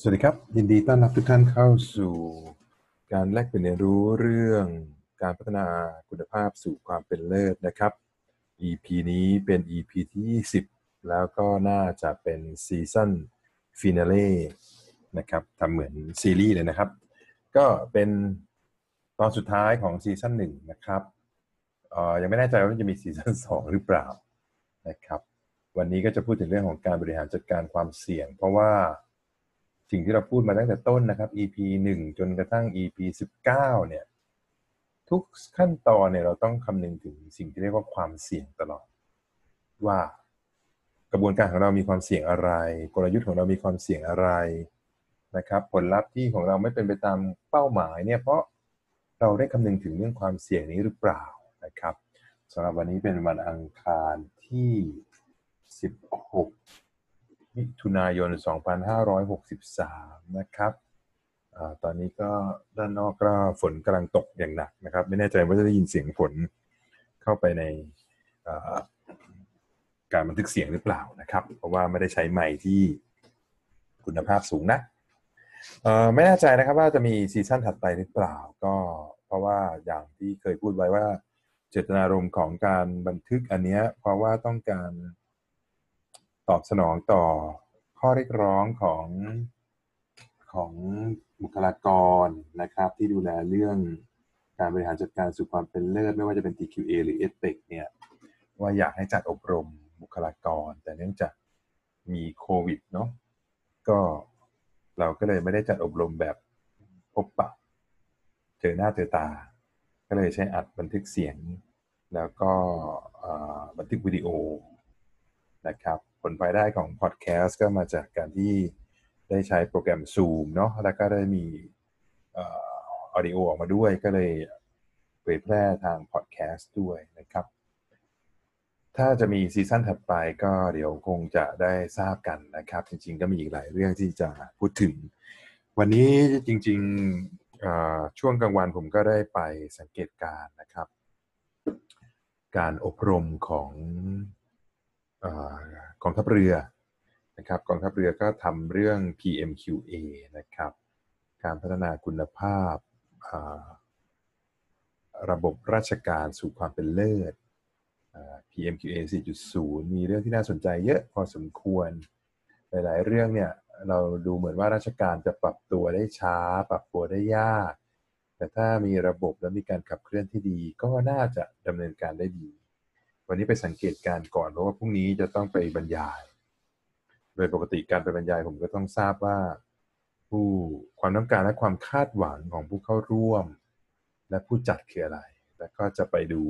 สวัสดีครับ ยินดีต้อนรับทุกท่านเข้าสู่การแลกเปลี่ยนเรียนรู้เรื่องการพัฒนาคุณภาพสู่ความเป็นเลิศนะครับ EP นี้เป็น EP ที่ 20 แล้วก็น่าจะเป็น season finale นะครับทำเหมือนซีรีส์เลยนะครับ ก็เป็นตอนสุดท้ายของซีซั่นหนึ่งนะครับออยังไม่แน่ใจว่าจะมีซีซั่นสองหรือเปล่านะครับ วันนี้ก็จะพูดถึงเรื่องของการบริหารจัดการความเสี่ยง เพราะว่า สิ่งที่เราพูดมาตั้งแต่ต้นนะครับ EP 1 จนกระทั่ง EP 19 เนี่ย ทุกขั้นตอนเนี่ยเราต้องคำนึงถึงสิ่งที่เรียกว่าความเสี่ยงตลอด ว่ากระบวนการของเรามีความเสี่ยงอะไร กลยุทธ์ของเรามีความเสี่ยงอะไรนะครับ ผลลัพธ์ที่ของเราไม่เป็นไปตามเป้าหมายเนี่ยเพราะเราได้คำนึงถึงเรื่องความเสี่ยงนี้หรือเปล่านะครับสำหรับวันนี้เป็นวันอังคารที่ 16 มิถุนายน 2563 นะครับอตอนนี้ก็ด้านนอกก็ฝนกำลังตกอย่างหนักนะครับ ไม่แน่ใจว่าจะได้ยินเสียงฝนเข้าไปในการบันทึกเสียงหรือเปล่านะครับ เพราะว่าไม่ได้ใช้ไมค์ที่คุณภาพสูงนะเอ่อไม่แน่ใจนะครับว่าจะมีซีซั่นถัดไปหรือเปล่า ก็เพราะว่าอย่างที่เคยพูดไว้ว่า เจตนารมณ์ของการบันทึกอันนี้เพราะว่าต้องการ ตอบสนองต่อข้อเรียกร้องของของบุคลากรนะครับ ที่ดูแลเรื่องการบริหารจัดการสู่ความเป็นเลิศไม่ว่าจะเป็น TQA หรือ e t h เนี่ยว่าอยากให้จัดอบรมบุคลากร แต่เนื่องจากมีโควิดเนาะก็เราก็เลยไม่ได้จัดอบรมแบบพบปะเจอหน้าเจอตา ก็เลยใช้อัดบันทึกเสียง แล้วก็บันทึกวิดีโอนะครับ ผลภายได้ของพอดแคสต์ก็มาจากการที่ได้ใช้โปรแกรม Zoom เนาะแล้วก็ได้มีเออดิโอออกมาด้วยก็เลยเผยแพร่ทางพอดแคสต์ด้วยนะครับ ถ้าจะมีซีซั่นถัดไปก็เดี๋ยวคงจะได้ทราบกันนะครับ จริง ๆ ก็มีอีกหลายเรื่องที่จะพูดถึง วันนี้จริงๆช่วงกลางวันผมก็ได้ไปสังเกตการนะครับ การอบรมของ กองทัพเรือนะครับกองทัพเรือก็ทำเรื่อง PMQA นะครับ การพัฒนาคุณภาพระบบราชการสู่ความเป็นเลิศอ่า PMQA 4.0 มีเรื่องที่น่าสนใจเยอะพอสมควร หลายๆ เรื่องเนี่ยเราดูเหมือนว่าราชการจะปรับตัวได้ช้า ปรับตัวได้ยาก แต่ถ้ามีระบบและมีการขับเคลื่อนที่ดี ก็น่าจะดำเนินการได้ดี วันนี้ไปสังเกตการก่อนเพราะว่าพรุ่งนี้จะต้องไปบรรยาย โดยปกติการไปบรรยายผมก็ต้องทราบว่า ผู้ความต้องการและความคาดหวังของผู้เข้าร่วม และผู้จัดคืออะไร แล้วก็จะไปดู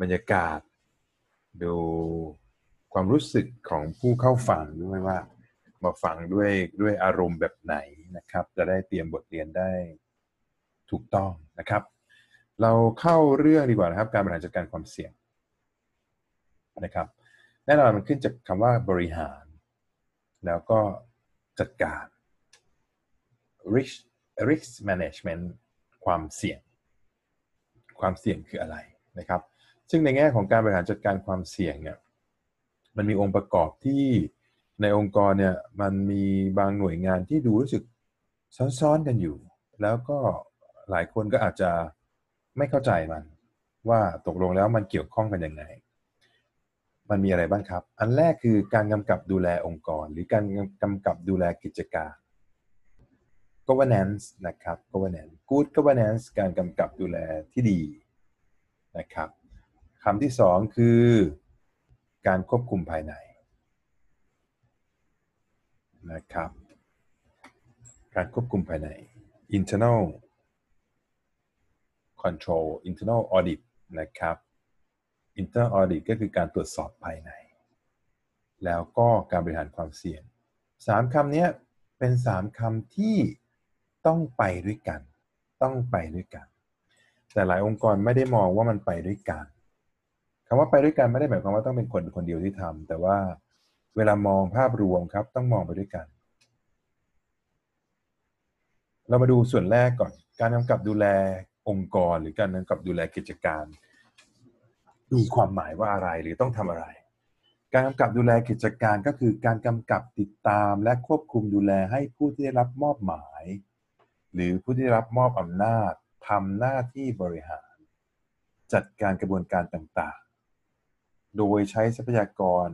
บรรยากาศ ดูความรู้สึกของผู้เข้าฟังด้วยว่า มาฟังด้วยด้วยอารมณ์แบบไหนนะครับ จะได้เตรียมบทเรียนได้ถูกต้องนะครับ เราเข้าเรื่องดีกว่านะครับ การบริหารจัดการความเสี่ยง นะครับแน่นอนมันขึ้นจากคำว่าบริหาร แล้วก็จัดการ risk risk management ความเสี่ยง ความเสี่ยงคืออะไรนะครับ ซึ่งในแง่ของการบริหารจัดการความเสี่ยงเนี่ยมันมีองค์ประกอบที่ในองค์กรเนี่ยมันมีบางหน่วยงานที่ดูรู้สึกซ้อนๆกันอยู่ แล้วก็หลายคนก็อาจจะไม่เข้าใจมัน ว่าตกลงแล้วมันเกี่ยวข้องกันยังไง มันมีอะไรบ้างครับ อันแรกคือการกำกับดูแลองค์กร หรือการกำกับดูแลกิจการ governance นะครับ governance good governance การกำกับดูแลที่ดีนะครับคำที่สองคือการควบคุมภายในนะครับ การควบคุมภายใน internal control internal audit นะครับ inter audit ก็คือการตรวจสอบภายใน แล้วก็การบริหารความเสี่ยงสามคำนี้เป็นสามคำที่ต้องไปด้วยกัน ต้องไปด้วยกัน แต่หลายองค์กรไม่ได้มองว่ามันไปด้วยกันคำว่าไปด้วยกันไม่ได้หมายความว่าต้องเป็นคนคนเดียวที่ทำแต่ว่าเวลามองภาพรวมครับต้องมองไปด้วยกัน เรามาดูส่วนแรกก่อน การกำกับดูแลองค์กร หรือการกำกับดูแลกิจการ มีความหมายว่าอะไรหรือต้องทำอะไร การกำกับดูแลกิจการก็คือการกำกับติดตามและควบคุมดูแลให้ผู้ที่ได้รับมอบหมาย หรือผู้ที่ได้รับมอบอำนาจทำหน้าที่บริหาร จัดการกระบวนการต่างๆ โดยใช้ทรัพยากร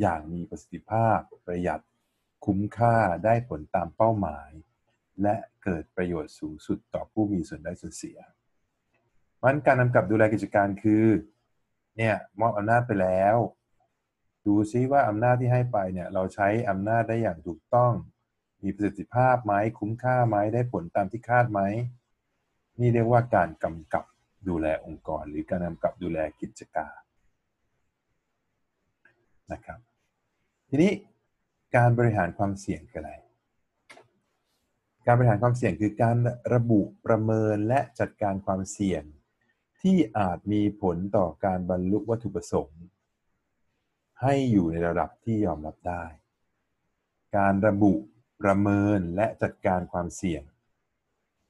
อย่างมีประสิทธิภาพประหยัดคุ้มค่าได้ผลตามเป้าหมาย และเกิดประโยชน์สูงสุดต่อผู้มีส่วนได้ส่วนเสียมันการกำกับดูแลกิจการคือ เนี่ยมอบอำนาจไปแล้ว ดูซิว่าอำนาจที่ให้ไปเนี่ยเราใช้อำนาจได้อย่างถูกต้อง มีประสิทธิภาพไหมคุ้มค่าไหมได้ผลตามที่คาดไหมนี่เรียกว่าการกำกับดูแลองค์กร หรือการกำกับดูแลกิจการนะครับทีนี้การบริหารความเสี่ยงคืออะไร การบริหารความเสี่ยงคือการระบุประเมินและจัดการความเสี่ยง ที่อาจมีผลต่อการบรรลุวัตถุประสงค์ ให้อยู่ในระดับที่ยอมรับได้ การระบุประเมินและจัดการความเสี่ยง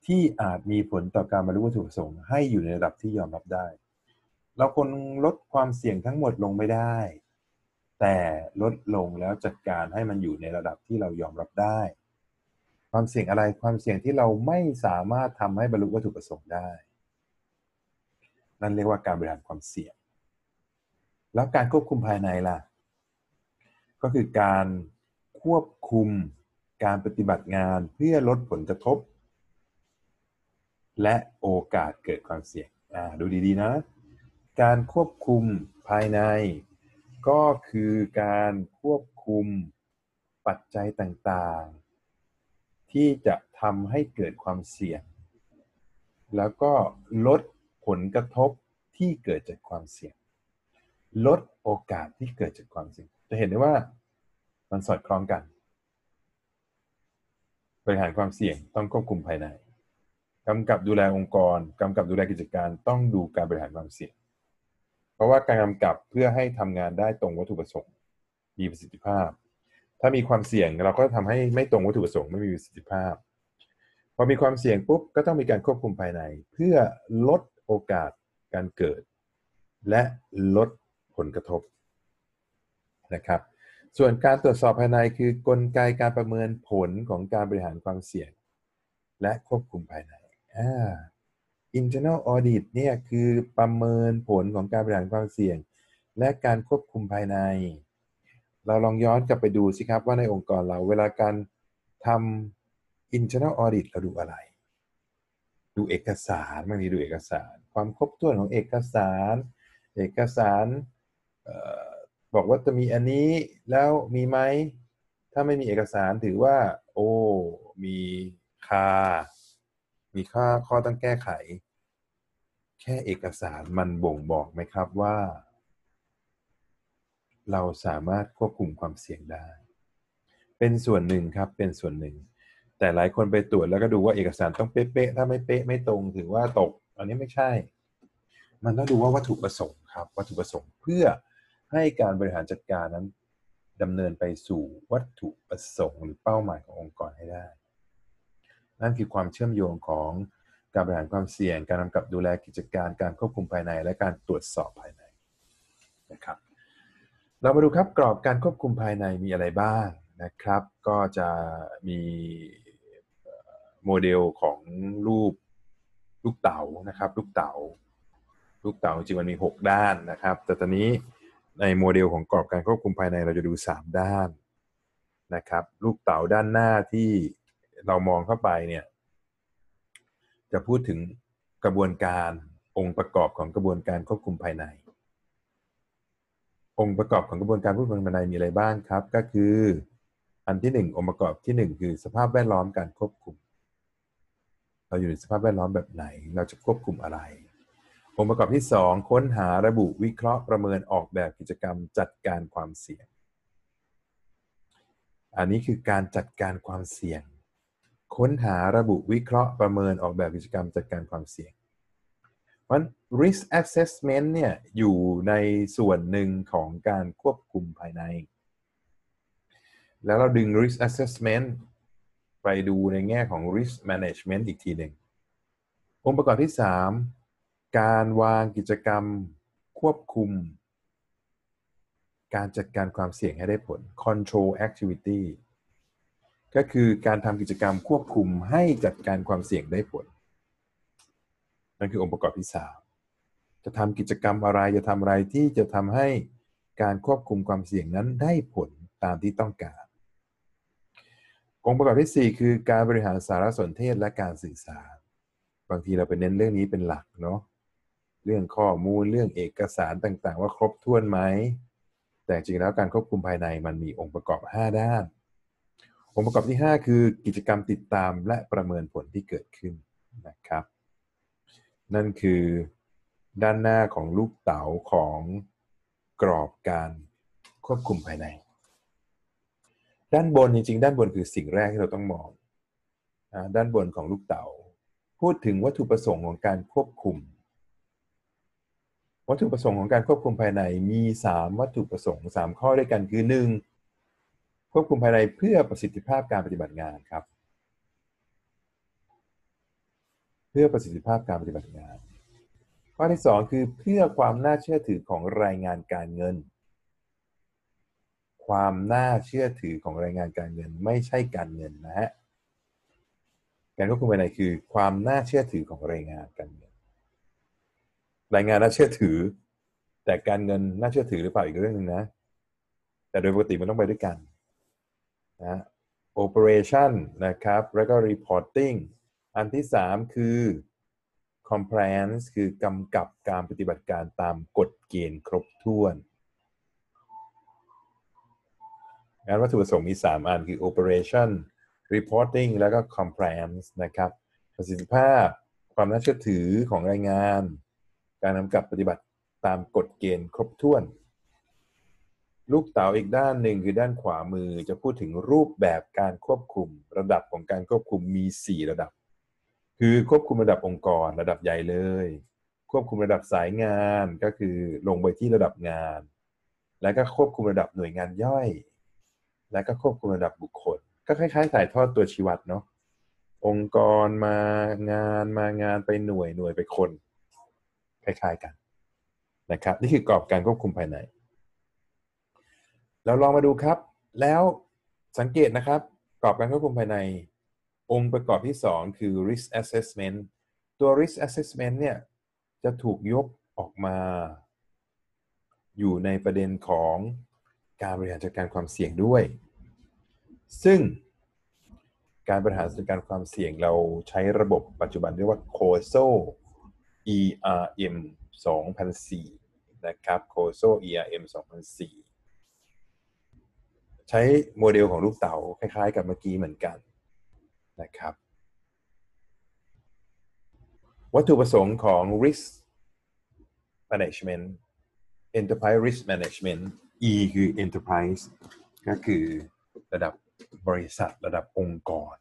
ที่อาจมีผลต่อการบรรลุวัตถุประสงค์ให้อยู่ในระดับที่ยอมรับได้ เราคนลดความเสี่ยงทั้งหมดลงไม่ได้ แต่ลดลงแล้วจัดการให้มันอยู่ในระดับที่เรายอมรับได้ ความเสี่ยงอะไรความเสี่ยงที่เราไม่สามารถทำให้บรรลุวัตถุประสงค์ได้ นั่นเรียกว่าการบริหารความเสี่ยง แล้วการควบคุมภายในล่ะ ก็คือการควบคุมการปฏิบัติงานเพื่อลดผลกระทบ และโอกาสเกิดความเสี่ยงอ่าดูดีๆนะ การควบคุมภายใน ก็คือการควบคุมปัจจัยต่างๆ ที่จะทำให้เกิดความเสี่ยง แล้วก็ลด ผลกระทบที่เกิดจากความเสี่ยง ลดโอกาสที่เกิดจากความเสี่ยง จะเห็นได้ว่ามันสอดคล้องกัน บริหารความเสี่ยงต้องควบคุมภายในกำกับดูแลองค์กรกำกับดูแลกิจการต้องดูการบริหารความเสี่ยง เพราะว่าการกำกับเพื่อให้ทำงานได้ตรงวัตถุประสงค์ มีประสิทธิภาพ ถ้ามีความเสี่ยงเราก็ทำให้ไม่ตรงวัตถุประสงค์ไม่มีประสิทธิภาพพอมีความเสี่ยงปุ๊บก็ต้องมีการควบคุมภายใน เพื่อลด โอกาสการเกิด และลดผลกระทบนะครับ ส่วนการตรวจสอบภายในคือกลไกการประเมินผลของการบริหารความเสี่ยง และควบคุมภายในอ่า internal audit เนี่ยคือประเมินผลของการบริหารความเสี่ยง และการควบคุมภายใน เราลองย้อนกลับไปดูสิครับว่าในองค์กรเราเวลาการทำ internal audit เราดูอะไร ดูเอกสารบางทีดูเอกสาร ความครบถ้วนของเอกสาร เอกสารออบอกว่าจะมีอันนี้แล้วมีไหมถ้าไม่มีเอกสารถือว่า โอ้มีคามีข้อข้อต้องแก้ไข แค่เอกสารมันบ่งบอกไหมครับว่า เราสามารถควบคุมความเสี่ยงได้ เป็นส่วนหนึ่งครับเป็นส่วนหนึ่ง แต่หลายคนไปตรวจแล้วก็ดูว่าเอกสารต้องเป๊ะๆถ้าไม่เป๊ะไม่ตรงถือว่าตก อันนี้ไม่ใช่ มันต้องดูว่าวัตถุประสงค์ครับ วัตถุประสงค์เพื่อให้การบริหารจัดการนั้นดำเนินไปสู่วัตถุประสงค์ หรือเป้าหมายขององค์กรให้ได้ นั่นคือความเชื่อมโยงของการบริหารความเสี่ยง การกำกับดูแลกิจการการควบคุมภายใน และการตรวจสอบภายในนะครับเรามาดูครับกรอบการควบคุมภายในมีอะไรบ้างนะครับ ก็จะมี โมเดลของรูปลูกเต๋านะครับ ลูกเต๋าลูกเต๋าจริงมันมี 6 ด้านนะครับ แต่ตอนนี้ในโมเดลของกรอบการควบคุมภายในเราจะดู 3 ด้านนะครับ ลูกเต๋าด้านหน้าที่เรามองเข้าไปเนี่ยจะพูดถึงกระบวนการองค์ประกอบของกระบวนการควบคุมภายใน องค์ประกอบของกระบวนการควบคุมภายในมีอะไรบ้างครับ ก็คืออันที่ 1 องค์ประกอบที่ 1 คือสภาพแวดล้อมการควบคุม เราอยู่ในสภาพแวดล้อมแบบไหน เราจะควบคุมอะไร องค์ประกอบที่ 2 ค้นหาระบุวิเคราะห์ประเมินออกแบบกิจกรรมจัดการความเสี่ยง อันนี้คือการจัดการความเสี่ยง ค้นหาระบุวิเคราะห์ประเมินออกแบบกิจกรรมจัดการความเสี่ยงเพราะ risk assessment เนี่ยอยู่ในส่วนหนึ่งของการควบคุมภายใน แล้วเราดึง risk assessment ไปดูในแง่ของ risk management อีกทีหนึ่งองค์ประกอบที่ 3 การวางกิจกรรมควบคุม การจัดการความเสี่ยงให้ได้ผล control activity ก็คือการทำกิจกรรมควบคุมให้จัดการความเสี่ยงได้ผล นั่นคือองค์ประกอบที่สามจะทำกิจกรรมอะไรจะทำอะไรที่จะทำให้การควบคุมความเสี่ยงนั้นได้ผลตามที่ต้องการ องค์ประกอบที่ 4 คือการบริหารสารสนเทศและการสื่อสาร บางทีเราไปเน้นเรื่องนี้เป็นหลักเนาะเรื่องข้อมูลเรื่องเอกสารต่างๆ ว่าครบถ้วนไหม แต่จริงแล้วการควบคุมภายในมันมีองค์ประกอบ 5 ด้าน องค์ประกอบที่ 5 คือกิจกรรมติดตามและประเมินผลที่เกิดขึ้นนะครับ นั่นคือด้านหน้าของลูกเต๋าของกรอบการควบคุมภายใน ด้านบนจริงๆ ด้านบนคือสิ่งแรกที่เราต้องมองด้านบนของลูกเต๋า พูดถึงวัตถุประสงค์ของการควบคุม วัตถุประสงค์ของการควบคุมภายในมี 3 วัตถุประสงค์ 3 ข้อด้วยกันคือ 1. ควบคุมภายในเพื่อประสิทธิภาพการปฏิบัติงานครับ เพื่อประสิทธิภาพการปฏิบัติงาน ข้อที่สองคือเพื่อความน่าเชื่อถือของรายงานการเงิน ความน่าเชื่อถือของรายงานการเงินไม่ใช่การเงินนะฮะการควบคุมภายในคือ ความน่าเชื่อถือของรายงานการเงิน รายงานน่าเชื่อถือ แต่การเงินน่าเชื่อถือหรือเปล่าอีกเรื่องหนึ่งนะ แต่โดยปกติมันต้องไปด้วยกันนะ operation นะครับ แล้วก็ reporting อันที่สามคือ compliance คือกำกับการปฏิบัติการตามกฎเกณฑ์ครบถ้วน งานวัตถุประสงค์มี 3 อันคือ operation reporting แล้วก็ compliance นะครับ ประสิทธิภาพ ความน่าเชื่อถือของรายงาน การกำกับปฏิบัติตามกฎเกณฑ์ครบถ้วน ลูกเต๋าอีกด้านหนึ่งคือด้านขวามือจะพูดถึงรูปแบบการควบคุม ระดับของการควบคุมมี 4 ระดับ คือควบคุมระดับองค์กรระดับใหญ่เลย ควบคุมระดับสายงานก็คือลงไปที่ระดับงาน แล้วก็ควบคุมระดับหน่วยงานย่อย แล้วก็ควบคุมระดับบุคคล ก็คล้ายๆถ่ายทอดตัวชีวัดเนาะองค์กรมางานมางานไปหน่วยหน่วยไปคน คล้ายๆกันนะครับ นี่คือกรอบการควบคุมภายใน เราลองมาดูครับ แล้วสังเกตนะครับ กรอบการควบคุมภายใน องค์ประกอบที่ 2 คือ risk assessment ตัว risk assessment เนี่ยจะถูกยกออกมา อยู่ในประเด็นของ การบริหารจัดการความเสี่ยงด้วย ซึ่งการบริหารจัดการความเสี่ยงเราใช้ระบบปัจจุบันเรียกว่า COSO ERM 2004 นะครับ COSO ERM 2004 ใช้โมเดลของลูกเต๋าคล้ายๆ กับเมื่อกี้เหมือนกันนะครับ วัตถุประสงค์ของ risk management enterprise risk management E คือ enterprise ก็คือระดับบริษัทระดับองค์กร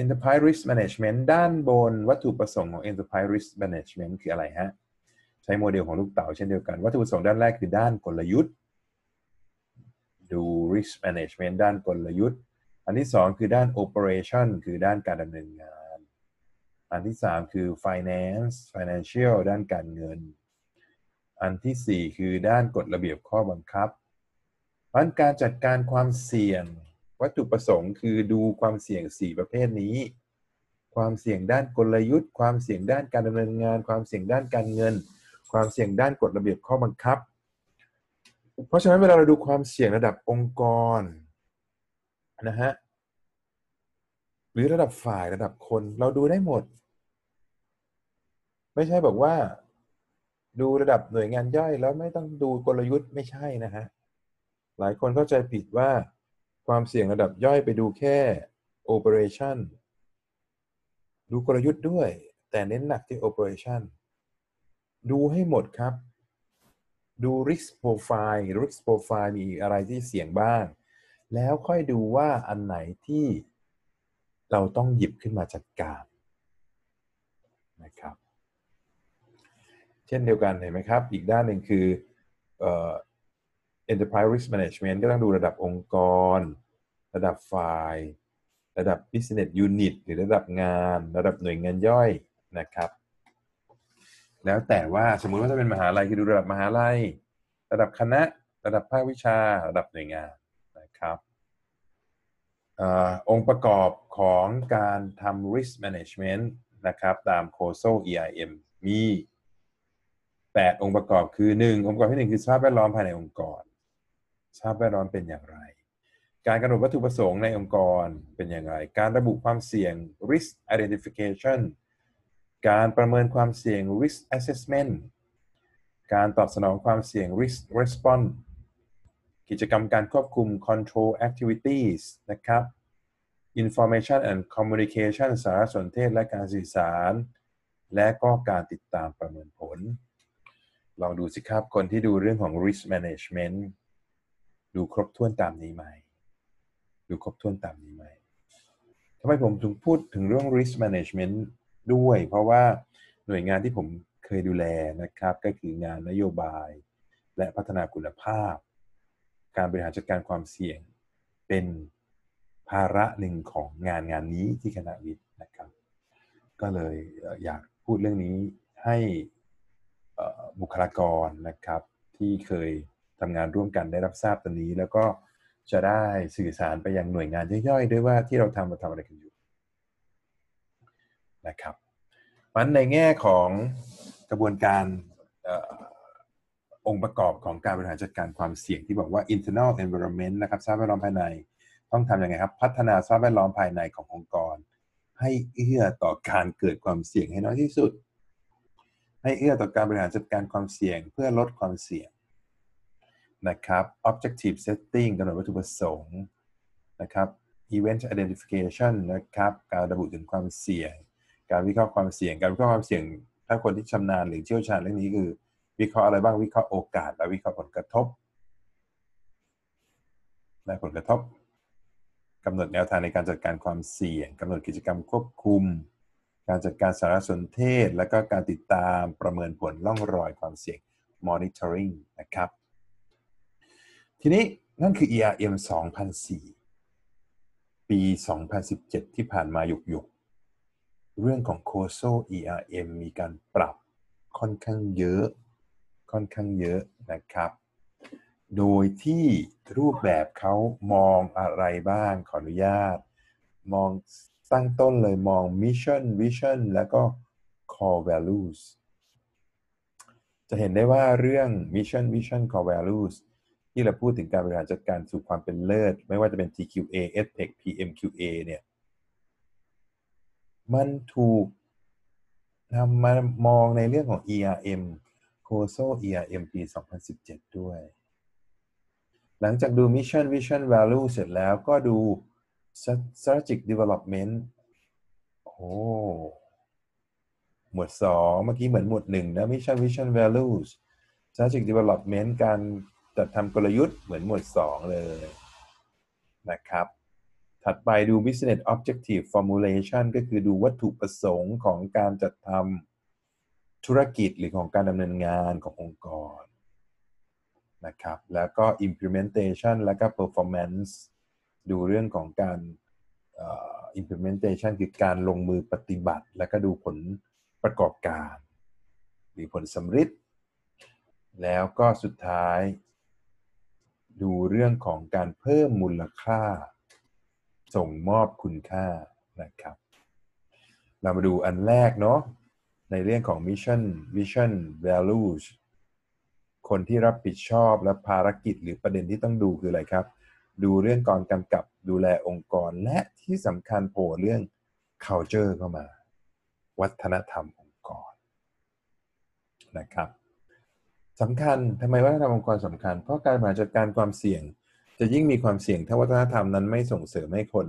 enterprise risk management ด้านบนวัตถุประสงค์ของ enterprise risk management คืออะไรฮะ ใช้โมเดลของลูกเต๋าเช่นเดียวกัน วัตถุประสงค์ด้านแรกคือด้านกลยุทธ์ ดู risk management ด้านกลยุทธ์ อันที่สองคือด้าน operation คือด้านการดำเนินงาน อันที่สามคือ finance financial ด้านการเงิน อันที่สี่คือด้านกฎระเบียบข้อบังคับพันการจัดการความเสี่ยง วัตถุประสงค์คือดูความเสี่ยง 4 ประเภทนี้ ความเสี่ยงด้านกลยุทธ์ ความเสี่ยงด้านการดำเนินงาน ความเสี่ยงด้านการเงิน ความเสี่ยงด้านกฎระเบียบข้อบังคับ เพราะฉะนั้นเวลาเราดูความเสี่ยงระดับองค์กรนะฮะหรือระดับฝ่ายระดับคนเราดูได้หมด ไม่ใช่บอกว่า ดูระดับหน่วยงานย่อย แล้วไม่ต้องดูกลยุทธ์ไม่ใช่นะฮะ หลายคนเข้าใจผิดว่าความเสี่ยงระดับย่อยไปดูแค่ operation ดูกลยุทธ์ด้วย แต่เน้นหนักที่ operation ดูให้หมดครับ ดู risk profile risk profile มีอะไรที่เสี่ยงบ้าง แล้วค่อยดูว่าอันไหนที่เราต้องหยิบขึ้นมาจัดการนะครับ เช่นเดียวกันเห็นไหมครับ อีกด้านหนึ่งคือ enterprise risk management ก็ต้องดูระดับองค์กร ระดับฝ่าย ระดับ business unit หรือระดับงาน ระดับหน่วยงานย่อยนะครับ แล้วแต่ว่าสมมุติว่าถ้าเป็นมหาลัยคือดูระดับมหาลัย ระดับคณะ ระดับภาควิชา ระดับหน่วยงานนะครับอองค์ประกอบของการทำ risk management นะครับ ตาม COSO EIM มี 8 องค์ประกอบคือ 1 องค์ประกอบที่ 1 คือสภาพแวดล้อมภายในองค์กรสภาพแวดล้อมเป็นอย่างไร การกำหนดวัตถุประสงค์ในองค์กรเป็นอย่างไร การระบุความเสี่ยง risk identification การประเมินความเสี่ยง risk assessment การตอบสนองความเสี่ยง risk response กิจกรรมการควบคุม control activities นะครับ information and communication สารสนเทศและการสื่อสาร และก็การติดตามประเมินผล ลองดูสิครับ คนที่ดูเรื่องของ risk management ดูครบถ้วนตามนี้ไหม ดูครบถ้วนตามนี้ไหมทำไมผมถึงพูดถึงเรื่อง risk management ด้วย เพราะว่าหน่วยงานที่ผมเคยดูแลนะครับ ก็คืองานนโยบาย และพัฒนาคุณภาพ การบริหารจัดการความเสี่ยง เป็นภาระหนึ่งของงานงานนี้ที่คณะวิทย์นะครับ ก็เลยอยากพูดเรื่องนี้ให้ บุคลากรนะครับ ที่เคยทำงานร่วมกันได้รับทราบตรงนี้ แล้วก็จะได้สื่อสารไปยังหน่วยงานย่อยๆ ด้วยว่าที่เราทำเราทำอะไรกันอยู่นะครับมันในแง่ของกระบวนการองค์ประกอบของการบริหารจัดการความเสี่ยงที่บอกว่า internal environment นะครับสภาพแวดล้อมภายใน ต้องทำยังไงครับ พัฒนาสภาพแวดล้อมภายในขององค์กร ให้เอื้อต่อการเกิดความเสี่ยงให้น้อยที่สุด ให้เอื้อต่อการบริหารจัดการความเสี่ยงเพื่อลดความเสี่ยงนะครับ objective setting กำหนดวัตถุประสงค์นะครับ event identification นะครับ การระบุถึงความเสี่ยง การวิเคราะห์ความเสี่ยง การวิเคราะห์ความเสี่ยง ถ้าคนที่ชำนาญหรือเชี่ยวชาญเรื่องนี้คือ วิเคราะห์อะไรบ้าง วิเคราะห์โอกาส และวิเคราะห์ผลกระทบและผลกระทบกำหนดแนวทางในการจัดการความเสี่ยงกำหนดกิจกรรมควบคุม การจัดการสารสนเทศ และก็การติดตามประเมินผลล่องรอยความเสี่ยง monitoring นะครับ ทีนี้นั่นคือ ERM 2004 ปี 2017 ที่ผ่านมาหยุกยุกเรื่องของ COSO ERM มีการปรับค่อนข้างเยอะ ค่อนข้างเยอะนะครับ โดยที่รูปแบบเขามองอะไรบ้างขออนุญาต มอง ตั้งต้นเลยมอง mission vision แล้วก็ core values จะเห็นได้ว่าเรื่อง mission vision core values ที่เราพูดถึงการบริหารจัดการสู่ความเป็นเลิศ ไม่ว่าจะเป็น TQA SPEC PMQA เนี่ย มันถูกนำมามองในเรื่องของ ERM COSO ERM ปี 2017 ด้วย หลังจากดู Mission Vision Value เสร็จแล้วก็ดู Strategic Development โอ้หมวดสองเมื่อกี้เหมือนหมวดหนึ่งนะ Mission Vision Values Strategic Development การจัดทำกลยุทธ์เหมือนหมวดสองเลยนะครับ ถัดไปดู Business Objective Formulation ก็คือดูวัตถุประสงค์ของการจัดทำธุรกิจหรือของการดำเนินงานขององค์กรนะครับ แล้วก็ implementation แล้วก็ performance ดูเรื่องของการ implementation คือการลงมือปฏิบัติ แล้วก็ดูผลประกอบการ หรือผลสำฤทธิ์แล้วก็สุดท้าย ดูเรื่องของการเพิ่มมูลค่า ส่งมอบคุณค่านะครับ เรามาดูอันแรกเนาะในเรื่องของ mission vision values คนที่รับผิดชอบและภารกิจหรือประเด็นที่ต้องดูคืออะไรครับ ดูเรื่องการกำกับดูแลองค์กร และที่สำคัญโผล่เรื่อง culture เข้ามา วัฒนธรรมองค์กรนะครับสำคัญทำไมวัฒนธรรมองค์กรสำคัญ เพราะการบริหารจัดการความเสี่ยง จะยิ่งมีความเสี่ยงถ้าวัฒนธรรมนั้นไม่ส่งเสริมให้คน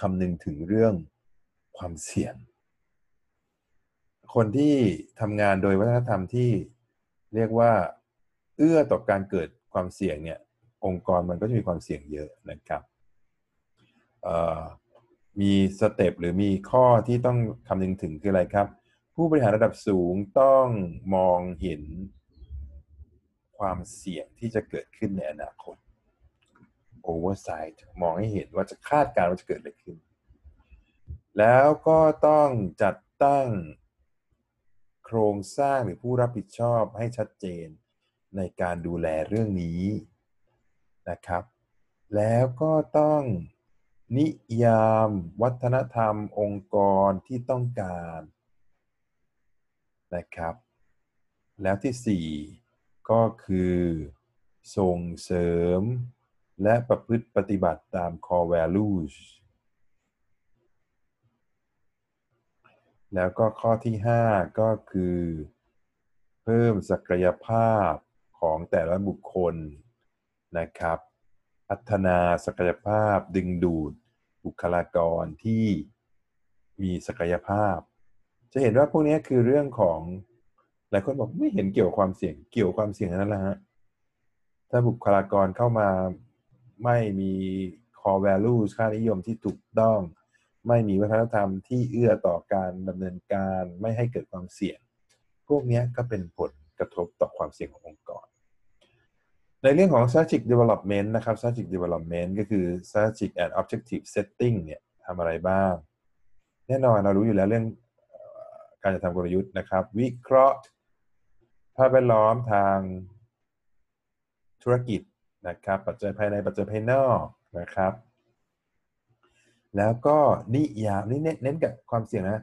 คำนึงถึงเรื่องความเสี่ยง คนที่ทำงานโดยวัฒนธรรมที่เรียกว่า เอื้อต่อการเกิดความเสี่ยงเนี่ย องค์กรมันก็จะมีความเสี่ยงเยอะนะครับมีสเต็ปหรือมีข้อที่ต้องคำนึงถึงคืออะไรครับ ผู้บริหารระดับสูงต้องมองเห็นความเสี่ยงที่จะเกิดขึ้นในอนาคต oversight มองให้เห็นว่าจะคาดการณ์ว่าจะเกิดอะไรขึ้น แล้วก็ต้องจัดตั้งโครงสร้างหรือผู้รับผิดชอบให้ชัดเจนในการดูแลเรื่องนี้ นะครับ แล้วก็ต้องนิยามวัฒนธรรมองค์กรที่ต้องการนะครับ แล้วที่ 4 ก็คือส่งเสริม และประพฤติปฏิบัติตาม core values แล้วก็ข้อที่ 5 ก็คือ เพิ่มศักยภาพของแต่ละบุคคล นะครับ พัฒนาศักยภาพดึงดูดบุคลากรที่มีศักยภาพ จะเห็นว่าพวกนี้คือเรื่องของหลายคนบอกไม่เห็นเกี่ยวความเสี่ยงเกี่ยวความเสี่ยงนั่นแหละฮะถ้าบุคลากรเข้ามาไม่มี core value ค่านิยมที่ถูกต้อง ไม่มีวัฒนธรรมที่เอื้อต่อการดำเนินการไม่ให้เกิดความเสี่ยง พวกนี้ก็เป็นผลกระทบต่อความเสี่ยงขององค์กร ในเรื่องของ strategic development นะครับ strategic development ก็คือ strategic and objective setting เนี่ยทำอะไรบ้าง แน่นอนเรารู้อยู่แล้วเรื่องการจะทำกลยุทธ์นะครับ วิเคราะห์ภาพแวดล้อมทางธุรกิจนะครับ ปัจจัยภายในปัจจัยภายนอกนะครับ แล้วก็นิยามนี่เน้นกับความเสี่ยงนะ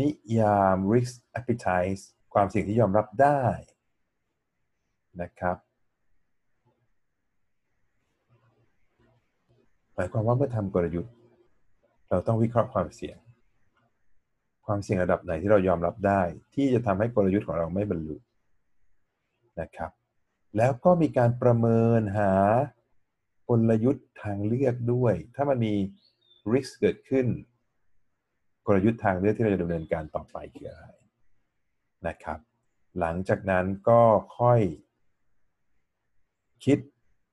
นิยาม risk appetite ความเสี่ยงที่ยอมรับได้นะครับ หมายความว่าเมื่อทำกลยุทธ์ เราต้องวิเคราะห์ความเสี่ยง ความเสี่ยงระดับไหนที่เรายอมรับได้ ที่จะทำให้กลยุทธ์ของเราไม่บรรลุนะครับ แล้วก็มีการประเมินหากลยุทธ์ทางเลือกด้วย ถ้ามันมี risk เกิดขึ้น กลยุทธ์ทางเลือกที่เราจะดำเนินการต่อไปคืออะไรนะครับ หลังจากนั้นก็ค่อยคิด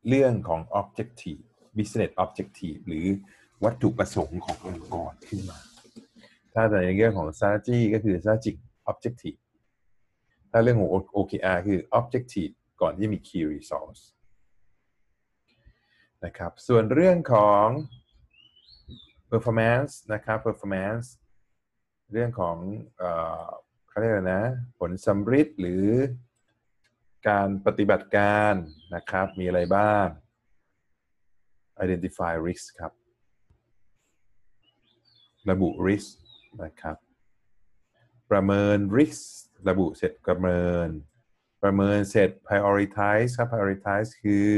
เรื่องของ objective business objective หรือวัตถุประสงค์ขององค์กรขึ้นมา ถ้าแต่ในเรื่องของ strategy ก็คือ strategic objective ถ้าเรื่องของ OKR คือ objective ก่อนที่มี key resource นะครับ ส่วนเรื่องของ performance นะครับ performance เรื่องของเขาเรียกอะไรนะ ผลสำฤทธิ์หรือการปฏิบัติการนะครับ มีอะไรบ้าง identify risk ครับ ระบุ risk นะครับ ประเมิน risk ระบุเสร็จประเมิน ประเมินเสร็จ prioritize ครับ prioritize คือ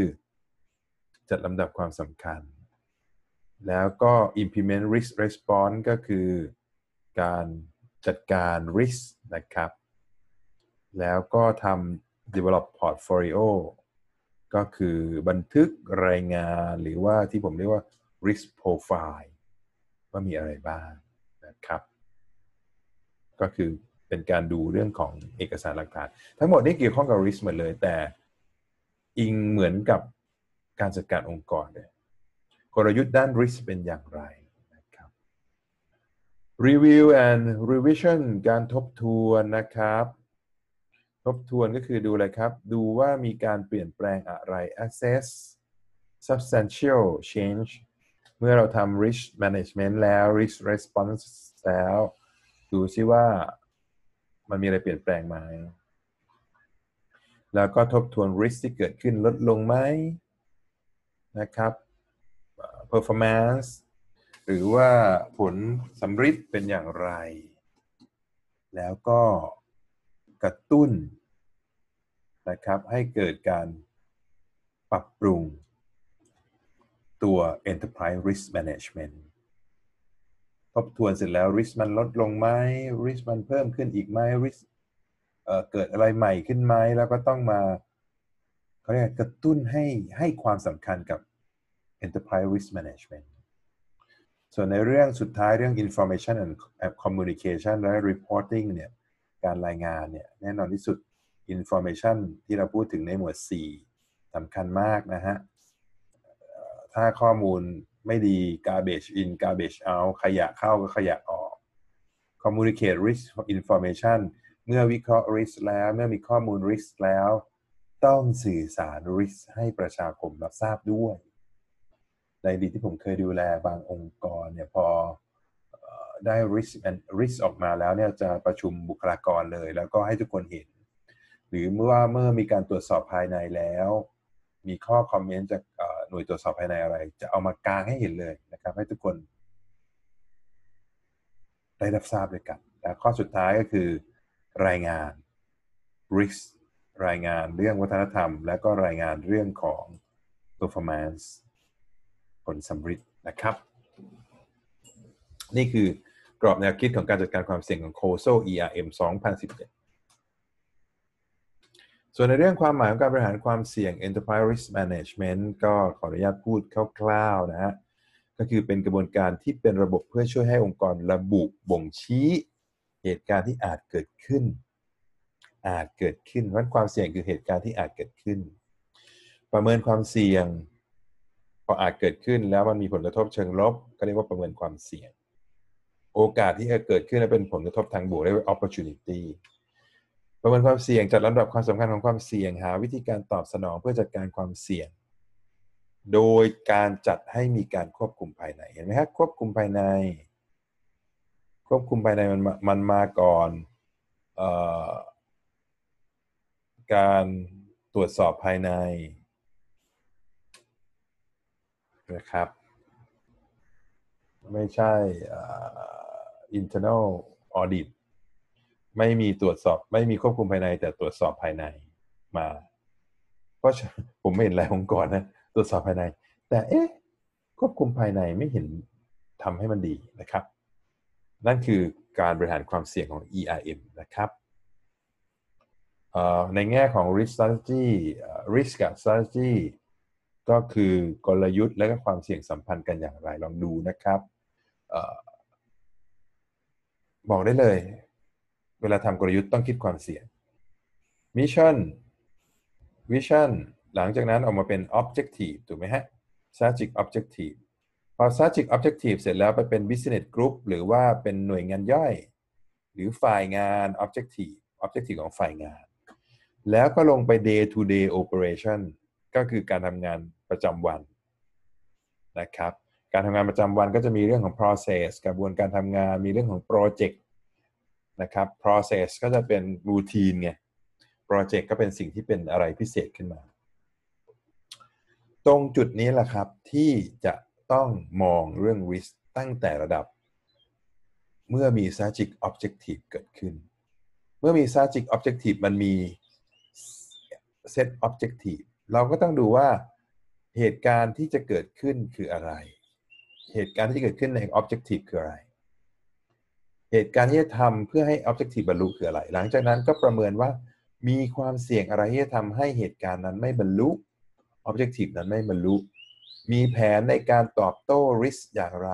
จัดลำดับความสำคัญ แล้วก็ implement risk response ก็คือ การจัดการ risk นะครับ แล้วก็ทำ develop portfolio ก็คือบันทึกรายงานหรือว่าที่ผมเรียกว่า risk profile ว่ามีอะไรบ้างนะครับ ก็คือเป็นการดูเรื่องของเอกสารหลักฐานทั้งหมดนี้เกี่ยวข้องกับ risk หมดเลย แต่อิงเหมือนกับการจัดการองค์กรเลยกลยุทธ์ด้าน risk เป็นอย่างไรนะครับ review and revision การทบทวนนะครับ ทบทวนก็คือดูอะไรครับ ดูว่ามีการเปลี่ยนแปลงอะไร assess substantial change เมื่อเราทำ risk management แล้ว risk response แล้ว ดูซิว่ามันมีอะไรเปลี่ยนแปลงไหม แล้วก็ทบทวน risk ที่เกิดขึ้นลดลงไหมนะครับ performance หรือว่าผลสำฤทธิ์เป็นอย่างไร แล้วก็กระตุ้น นะครับให้เกิดการปรับปรุงตัว enterprise risk management ทบทวนเสร็จแล้ว risk มันลดลงไหม risk มันเพิ่มขึ้นอีกไหม risk เเกิดอะไรใหม่ขึ้นไหมแล้วก็ต้องมาเขาเรียกกระตุ้นให้ให้ความสำคัญกับ enterprise risk management ส่วนในเรื่องสุดท้ายเรื่อง information and communication และ reporting เนี่ยการรายงานเนี่ยแน่นอนที่สุด information ที่เราพูดถึงในหมวด 4สำคัญมากนะฮะ ถ้าข้อมูลไม่ดี garbage in garbage out ขยะเข้าก็ขยะออก communicate risk information เมื่อวิเคราะห์ risk แล้วเมื่อมีข้อมูล risk แล้ว ต้องสื่อสาร risk ให้ประชาคมรับทราบด้วย ในดีที่ผมเคยดูแลบางองค์กรเนี่ยพอได้ risk and risk ออกมาแล้วเนี่ยจะประชุมบุคลากรเลย แล้วก็ให้ทุกคนเห็น หรือเมื่อว่าเมื่อมีการตรวจสอบภายในแล้ว มีข้อคอมเมนต์จากหน่วยตรวจสอบภายในอะไร จะเอามากางให้เห็นเลยนะครับ ให้ทุกคน ได้รับทราบด้วยกันและข้อสุดท้ายก็คือ รายงาน risk รายงานเรื่องวัฒนธรรม และก็รายงานเรื่องของ performance ผลสำเร็จนะครับ นี่คือกรอบแนวคิดของการจัดการความเสี่ยงของ COSO ERM 2017 ส่วนในเรื่องความหมายของการบริหารความเสี่ยง Enterprise Risk Management ก็ขออนุญาตพูดคร่าวๆนะฮะก็คือเป็นกระบวนการที่เป็นระบบเพื่อช่วยให้องค์กรระบุบ่งชี้เหตุการณ์ที่อาจเกิดขึ้น อาจเกิดขึ้นเพราะความเสี่ยงคือเหตุการณ์ที่อาจเกิดขึ้น ประเมินความเสี่ยง พออาจเกิดขึ้นแล้วมันมีผลกระทบเชิงลบ ก็เรียกว่าประเมินความเสี่ยง โอกาสที่จะเกิดขึ้นและเป็นผลกระทบทางบวกเรียกว่า opportunity ประเมินความเสี่ยงจัดลำดับความสำคัญของความเสี่ยงหา วิธีการตอบสนองเพื่อจัดการความเสี่ยง โดยการจัดให้มีการควบคุมภายในเห็นไหมครับควบคุมภายใน ควบคุมภายในมันมันมาก่อนออการตรวจสอบภายในนะครับไม่ใช่ internal audit ไม่มีตรวจสอบ ไม่มีควบคุมภายใน แต่ตรวจสอบภายในมา เพราะผมไม่เห็นหลายองค์กรนะตรวจสอบภายใน แต่เอ๊ะควบคุมภายในไม่เห็นทำให้มันดีนะครับ นั่นคือการบริหารความเสี่ยงของ ERM นะครับในแง่ของ risk strategy risk strategy ก็คือกลยุทธ์และก็ความเสี่ยงสัมพันธ์กันอย่างไรลองดูนะครับบอกได้เลย เวลาทำกลยุทธ์ต้องคิดความเสี่ยงมิชชั่นวิชั่นหลังจากนั้นออกมาเป็น objective ถูกไหมฮะ strategic objective พอ strategic objective เสร็จแล้วไปเป็น business group หรือว่าเป็นหน่วยงานย่อย หรือฝ่ายงาน objective objective ของฝ่ายงาน แล้วก็ลงไป day to day operation ก็คือการทำงานประจำวันนะครับ การทำงานประจำวันก็จะมีเรื่องของ process กระบวนการทำงาน มีเรื่องของ project นะครับ process ก็จะเป็น routine ไง project ก็เป็นสิ่งที่เป็นอะไรพิเศษขึ้นมา ตรงจุดนี้แหละครับที่จะต้องมองเรื่อง risk ตั้งแต่ระดับ เมื่อมี strategic objective เกิดขึ้น เมื่อมี strategic objective มันมี set objective เราก็ต้องดูว่าเหตุการณ์ที่จะเกิดขึ้นคืออะไร เหตุการณ์ที่เกิดขึ้นใน objective คืออะไร เหตุการณ์ที่จะทำเพื่อให้ objective บรรลุคืออะไร หลังจากนั้นก็ประเมินว่ามีความเสี่ยงอะไรที่จะทำให้เหตุการณ์นั้นไม่บรรลุ objective นั้นไม่บรรลุ มีแผนในการตอบโต้ risk อย่างไร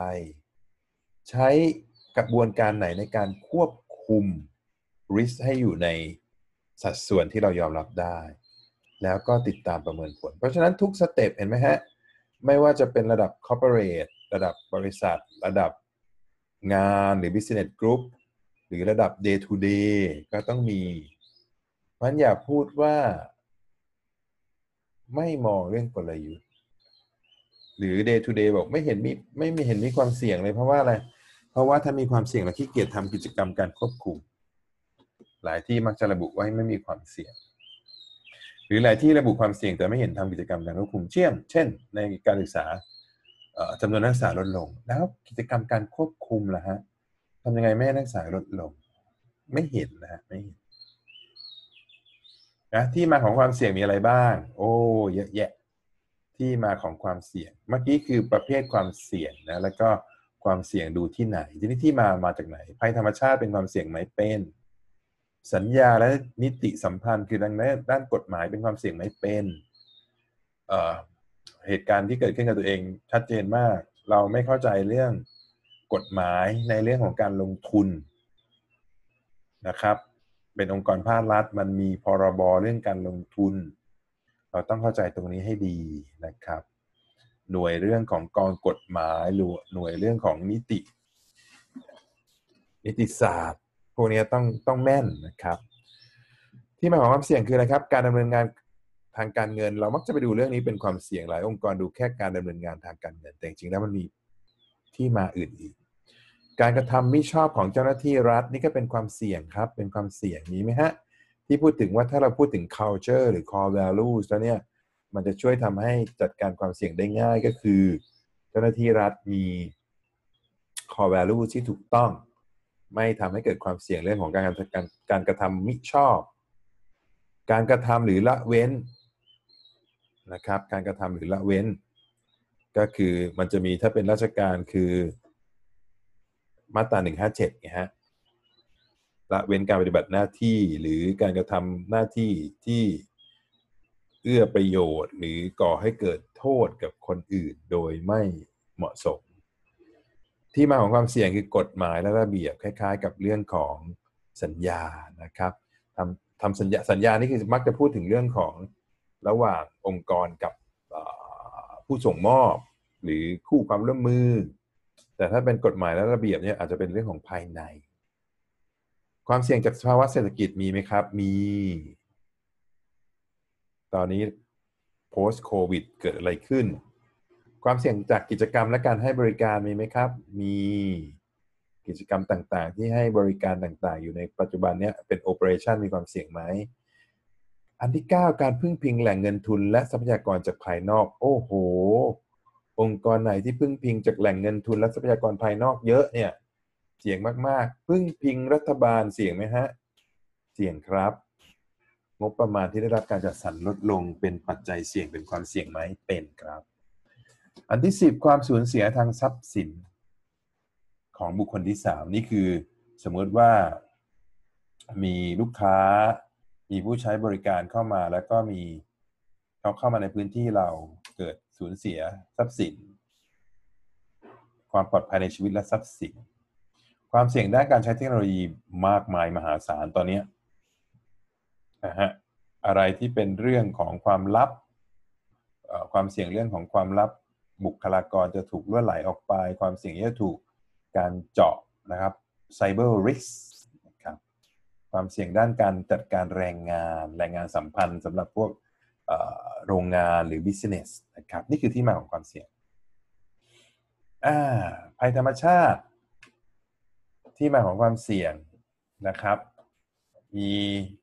ใช้กระบวนการไหนในการควบคุม risk ให้อยู่ในสัดส่วนที่เรายอมรับได้ แล้วก็ติดตามประเมินผล เพราะฉะนั้นทุกสเต็ปเห็นไหมฮะ ไม่ว่าจะเป็นระดับ corporate ระดับบริษัท ระดับ งานหรือ business group หรือระดับ day to day ก็ต้องมีมันอย่าพูดว่า ไม่มองเรื่องกลยุทธ์หรือ day to day บอกไม่เห็นมีไม่มีเห็นมีความเสี่ยงเลยเพราะว่าอะไร เพราะว่าถ้ามีความเสี่ยงเราขี้เกียจทำกิจกรรมการควบคุม หลายที่มักจะระบุว่าไม่มีความเสี่ยง หรือหลายที่ระบุความเสี่ยงแต่ไม่เห็นทำกิจกรรมการควบคุมเช่นเช่น ในการศึกษา จำนวนนักศึกษาลดลง แล้วกิจกรรมการควบคุมล่ะฮะทำยังไงไม่ให้นักศึกษาลดลง ไม่เห็นนะฮะไม่เห็นนะที่มาของความเสี่ยงมีอะไรบ้าง โอ้เยอะแยะ ที่มาของความเสี่ยง เมื่อกี้คือประเภทความเสี่ยงนะแล้วก็ความเสี่ยงดูที่ไหน ทีนี้ที่มามาจากไหนภัยธรรมชาติเป็นความเสี่ยงไหมเป็น สัญญาและนิติสัมพันธ์คือดังนั้นด้านกฎหมายเป็นความเสี่ยงไหมเป็น เหตุการณ์ที่เกิดขึ้นกับตัวเองชัดเจนมาก เราไม่เข้าใจเรื่องกฎหมายในเรื่องของการลงทุนนะครับ เป็นองค์กรภาครัฐมันมีพรบเรื่องการลงทุน เราต้องเข้าใจตรงนี้ให้ดีนะครับ หน่วยเรื่องของกองกฎหมายหรือหน่วยเรื่องของนิติ นิติศาสตร์ พวกนี้ต้องต้องแม่นนะครับ ที่มาของความเสี่ยงคืออะไรครับ การดำเนินงาน ทางการเงิน เรามักจะไปดูเรื่องนี้เป็นความเสี่ยงหลายองค์กรดูแค่การดำเนินงานทางการเงิน แต่จริงๆแล้วมันมีที่มาอื่นอีก การกระทำไม่ชอบของเจ้าหน้าที่รัฐนี่ก็เป็นความเสี่ยงครับ เป็นความเสี่ยงมีไหมฮะ ที่พูดถึงว่าถ้าเราพูดถึง culture หรือ core values แล้วเนี่ยมันจะช่วยทำให้จัดการความเสี่ยงได้ง่ายก็คือ เจ้าหน้าที่รัฐมี core values ที่ถูกต้อง ไม่ทำให้เกิดความเสี่ยงเรื่องของการการการกระทำมิชอบ การกระทำหรือละเว้น นะครับ การกระทำหรือละเว้น ก็คือมันจะมีถ้าเป็นราชการคือมาตรา157ไงฮะละเว้นการปฏิบัติหน้าที่หรือการกระทำหน้าที่ที่เอื้อประโยชน์ หรือก่อให้เกิดโทษกับคนอื่นโดยไม่เหมาะสม ที่มาของความเสี่ยงคือกฎหมายและระเบียบคล้ายๆ กับเรื่องของสัญญานะครับทำทำสัญญาสัญญานี่คือมักจะพูดถึงเรื่องของ ระหว่างองค์กรกับผู้ส่งมอบ หรือคู่ความร่วมมือ แต่ถ้าเป็นกฎหมายและระเบียบเนี่ยอาจจะเป็นเรื่องของภายใน ความเสี่ยงจากภาวะเศรษฐกิจมีไหมครับ มี ตอนนี้ post covid เกิดอะไรขึ้น ความเสี่ยงจากกิจกรรมและการให้บริการมีไหมครับ มีกิจกรรมต่างๆ ที่ให้บริการต่างๆ อยู่ในปัจจุบันนี้เป็น operation มีความเสี่ยงไหม อันที่ 9 การพึ่งพิงแหล่งเงินทุนและทรัพยากรจากภายนอก โอ้โห องค์กรไหนที่พึ่งพิงจากแหล่งเงินทุนและทรัพยากรภายนอกเยอะเนี่ย เสี่ยงมากๆ พึ่งพิงรัฐบาลเสี่ยงไหมฮะ เสี่ยงครับ งบประมาณที่ได้รับการจัดสรรลดลงเป็นปัจจัยเสี่ยงเป็นความเสี่ยงไหมเป็นครับ อันที่สิบความสูญเสียทางทรัพย์สิน ของบุคคลที่สามนี่คือ สมมติว่ามีลูกค้า มีผู้ใช้บริการเข้ามาแล้วก็มีเขาเข้ามาในพื้นที่เราเกิดสูญเสียทรัพย์สิน ความปลอดภัยในชีวิตและทรัพย์สิน ความเสี่ยงด้านการใช้เทคโนโลยีมากมายมหาศาลตอนนี้นะฮะอะไรที่เป็นเรื่องของความลับความเสี่ยงเรื่องของความลับบุคลากรจะถูกล่วไหลออกไป ความเสี่ยงที่จะถูกการเจาะนะครับไซ ความเสี่ยงด้านการจัดการแรงงาน แรงงานสัมพันธ์สำหรับพวกโรงงานหรือบิสเนสนะครับนี่คือที่มาของความเสี่ยงอ่าภัยธรรมชาติ ที่มาของความเสี่ยงนะครับ มี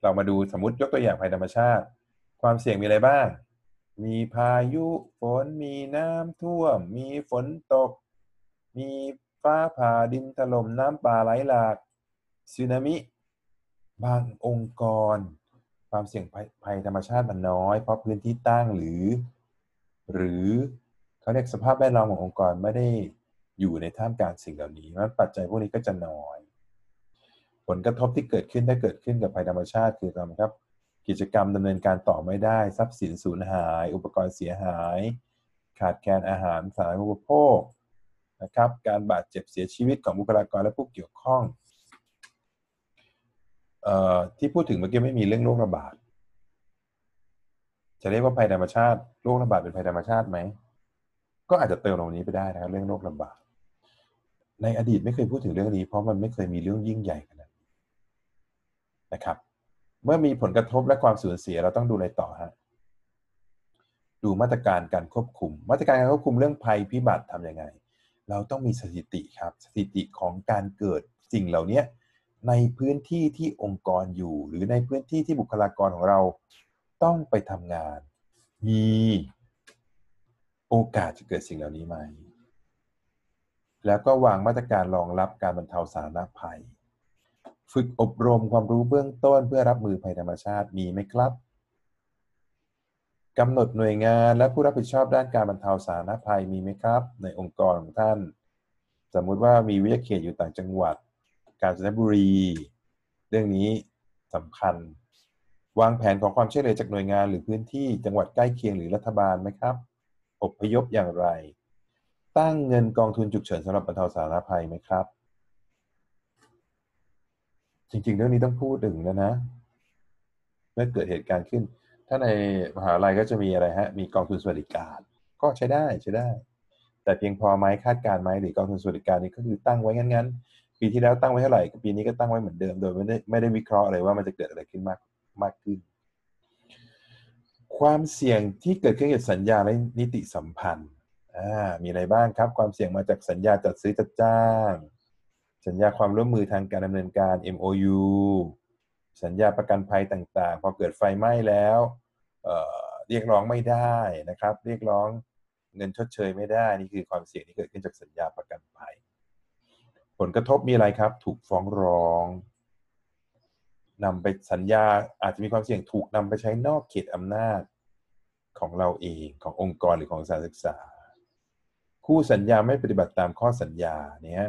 เรามาดูสมมติยกตัวอย่างภัยธรรมชาติ ความเสี่ยงมีอะไรบ้าง มีพายุฝนมีน้ำท่วม มีฝนตก มีฟ้าผ่าดินถล่มน้ำป่าไหลหลากสึนามิ บางองค์กร ความเสี่ยงภัยธรรมชาติมันน้อย เพราะพื้นที่ตั้งหรือ หรือเขาเรียกสภาพแวดล้อมขององค์กรไม่ได้อยู่ในท่ามกลางสิ่งเหล่านี้นั้นปัจจัยพวกนี้ก็จะน้อย ผลกระทบที่เกิดขึ้นถ้าเกิดขึ้นกับภัยธรรมชาติคือทำครับ กิจกรรมดำเนินการต่อไม่ได้ ทรัพย์สินสูญหาย อุปกรณ์เสียหาย ขาดแคลนอาหารสารณูปโภคนะครับ การบาดเจ็บเสียชีวิตของบุคลากรและผู้เกี่ยวข้อง ที่พูดถึงเมื่อกี้ไม่มีเรื่องโรคระบาด จะเรียกว่าภัยธรรมชาติโรคระบาดเป็นภัยธรรมชาติไหมก็อาจจะเติมตรงนี้ไปได้นะครับเรื่องโรคระบาดในอดีตไม่เคยพูดถึงเรื่องนี้ เพราะมันไม่เคยมีเรื่องยิ่งใหญ่ขนาดนี้นะครับ เมื่อมีผลกระทบและความสูญเสียเราต้องดูอะไรต่อฮะดูมาตรการการควบคุม มาตรการการควบคุมเรื่องภัยพิบัติทํำยังไง เราต้องมีสถิติครับ สถิติของการเกิดสิ่งเหล่านี้ ในพื้นที่ที่องค์กรอยู่ หรือในพื้นที่ที่บุคลากรของเราต้องไปทำงาน มีโอกาสจะเกิดสิ่งเหล่านี้ไหม แล้วก็วางมาตรการรองรับการบรรเทาสาธารณภัย ฝึกอบรมความรู้เบื้องต้นเพื่อรับมือภัยธรรมชาติมีไหมครับกำหนดหน่วยงานและผู้รับผิดชอบด้านการบรรเทาสาธารณภัยมีไหมครับ ในองค์กรของท่าน สมมุติว่ามีวิทยาเขตอยู่ต่างจังหวัด กาญจนบุรี เรื่องนี้สำคัญ วางแผนของความช่วยเหลือจากหน่วยงานหรือพื้นที่จังหวัดใกล้เคียงหรือรัฐบาลไหมครับอบพยพอย่างไร ตั้งเงินกองทุนฉุกเฉินสำหรับบรรเทาสาธารณภัยไหมครับ จริงๆ เรื่องนี้ต้องพูดถึงนะนะ เมื่อเกิดเหตุการณ์ขึ้น ถ้าในมหาลัยก็จะมีอะไรฮะ มีกองทุนสวัสดิการ ก็ใช้ได้ใช้ได้ แต่เพียงพอไหมคาดการไหมหรือกองทุนสวัสดิการนี้ก็คือตั้งไว้งั้นๆ ปีที่แล้วตั้งไว้เท่าไหร่ปีนี้ก็ตั้งไว้เหมือนเดิม โดยไม่ได้ไม่ได้วิเคราะห์อะไรว่ามันจะเกิดอะไรขึ้นมากมากขึ้น ความเสี่ยงที่เกิดขึ้นกับสัญญาและนิติสัมพันธ์อ่ามีอะไรบ้างครับ ความเสี่ยงมาจากสัญญาจัดซื้อจัดจ้าง สัญญาความร่วมมือทางการดำเนินการ MOU สัญญาประกันภัยต่างๆ พอเกิดไฟไหม้แล้วเเรียกร้องไม่ได้นะครับ เรียกร้องเงินชดเชยไม่ได้ นี่คือความเสี่ยงที่เกิดขึ้นจากสัญญาประกันภัย ผลกระทบมีอะไรครับ ถูกฟ้องร้องนำไปสัญญาอาจจะมีความเสี่ยงถูกนำไปใช้นอกเขตอำนาจของเราเองขององค์กรหรือของสถานศึกษา คู่สัญญาไม่ปฏิบัติตามข้อสัญญาเนี่ย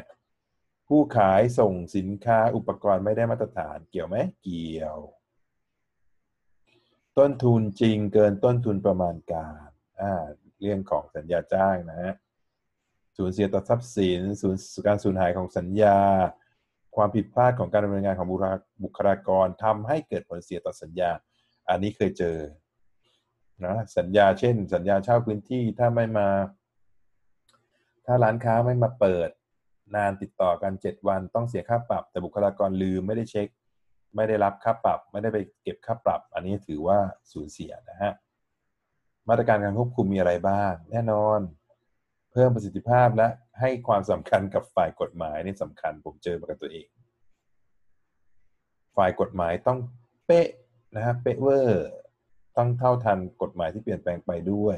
ผู้ขายส่งสินค้าอุปกรณ์ไม่ได้มาตรฐานเกี่ยวไหมเกี่ยว ต้นทุนจริงเกินต้นทุนประมาณการอ่าเรื่องของสัญญาจ้างนะฮะ สูญเสียต่อทรัพย์สินสูญการสูญหายของสัญญา ความผิดพลาดของการดำเนินงานของบุคลากรทำให้เกิดผลเสียต่อสัญญา อันนี้เคยเจอนะสัญญาเช่น สัญญาเช่าพื้นที่ถ้าไม่มา ถ้าร้านค้าไม่มาเปิด นานติดต่อกัน 7 วันต้องเสียค่าปรับ แต่บุคลากรลืมไม่ได้เช็ค ไม่ได้รับค่าปรับ ไม่ได้ไปเก็บค่าปรับ อันนี้ถือว่าสูญเสียนะฮะมาตรการการควบคุมมีอะไรบ้าง แน่นอน เพิ่มประสิทธิภาพและให้ความสำคัญกับฝ่ายกฎหมายนี่สำคัญผมเจอมากับตัวเอง ฝ่ายกฎหมายต้องเป๊ะนะฮะเป๊ะเวอร์ต้องเท่าทันกฎหมายที่เปลี่ยนแปลงไปด้วย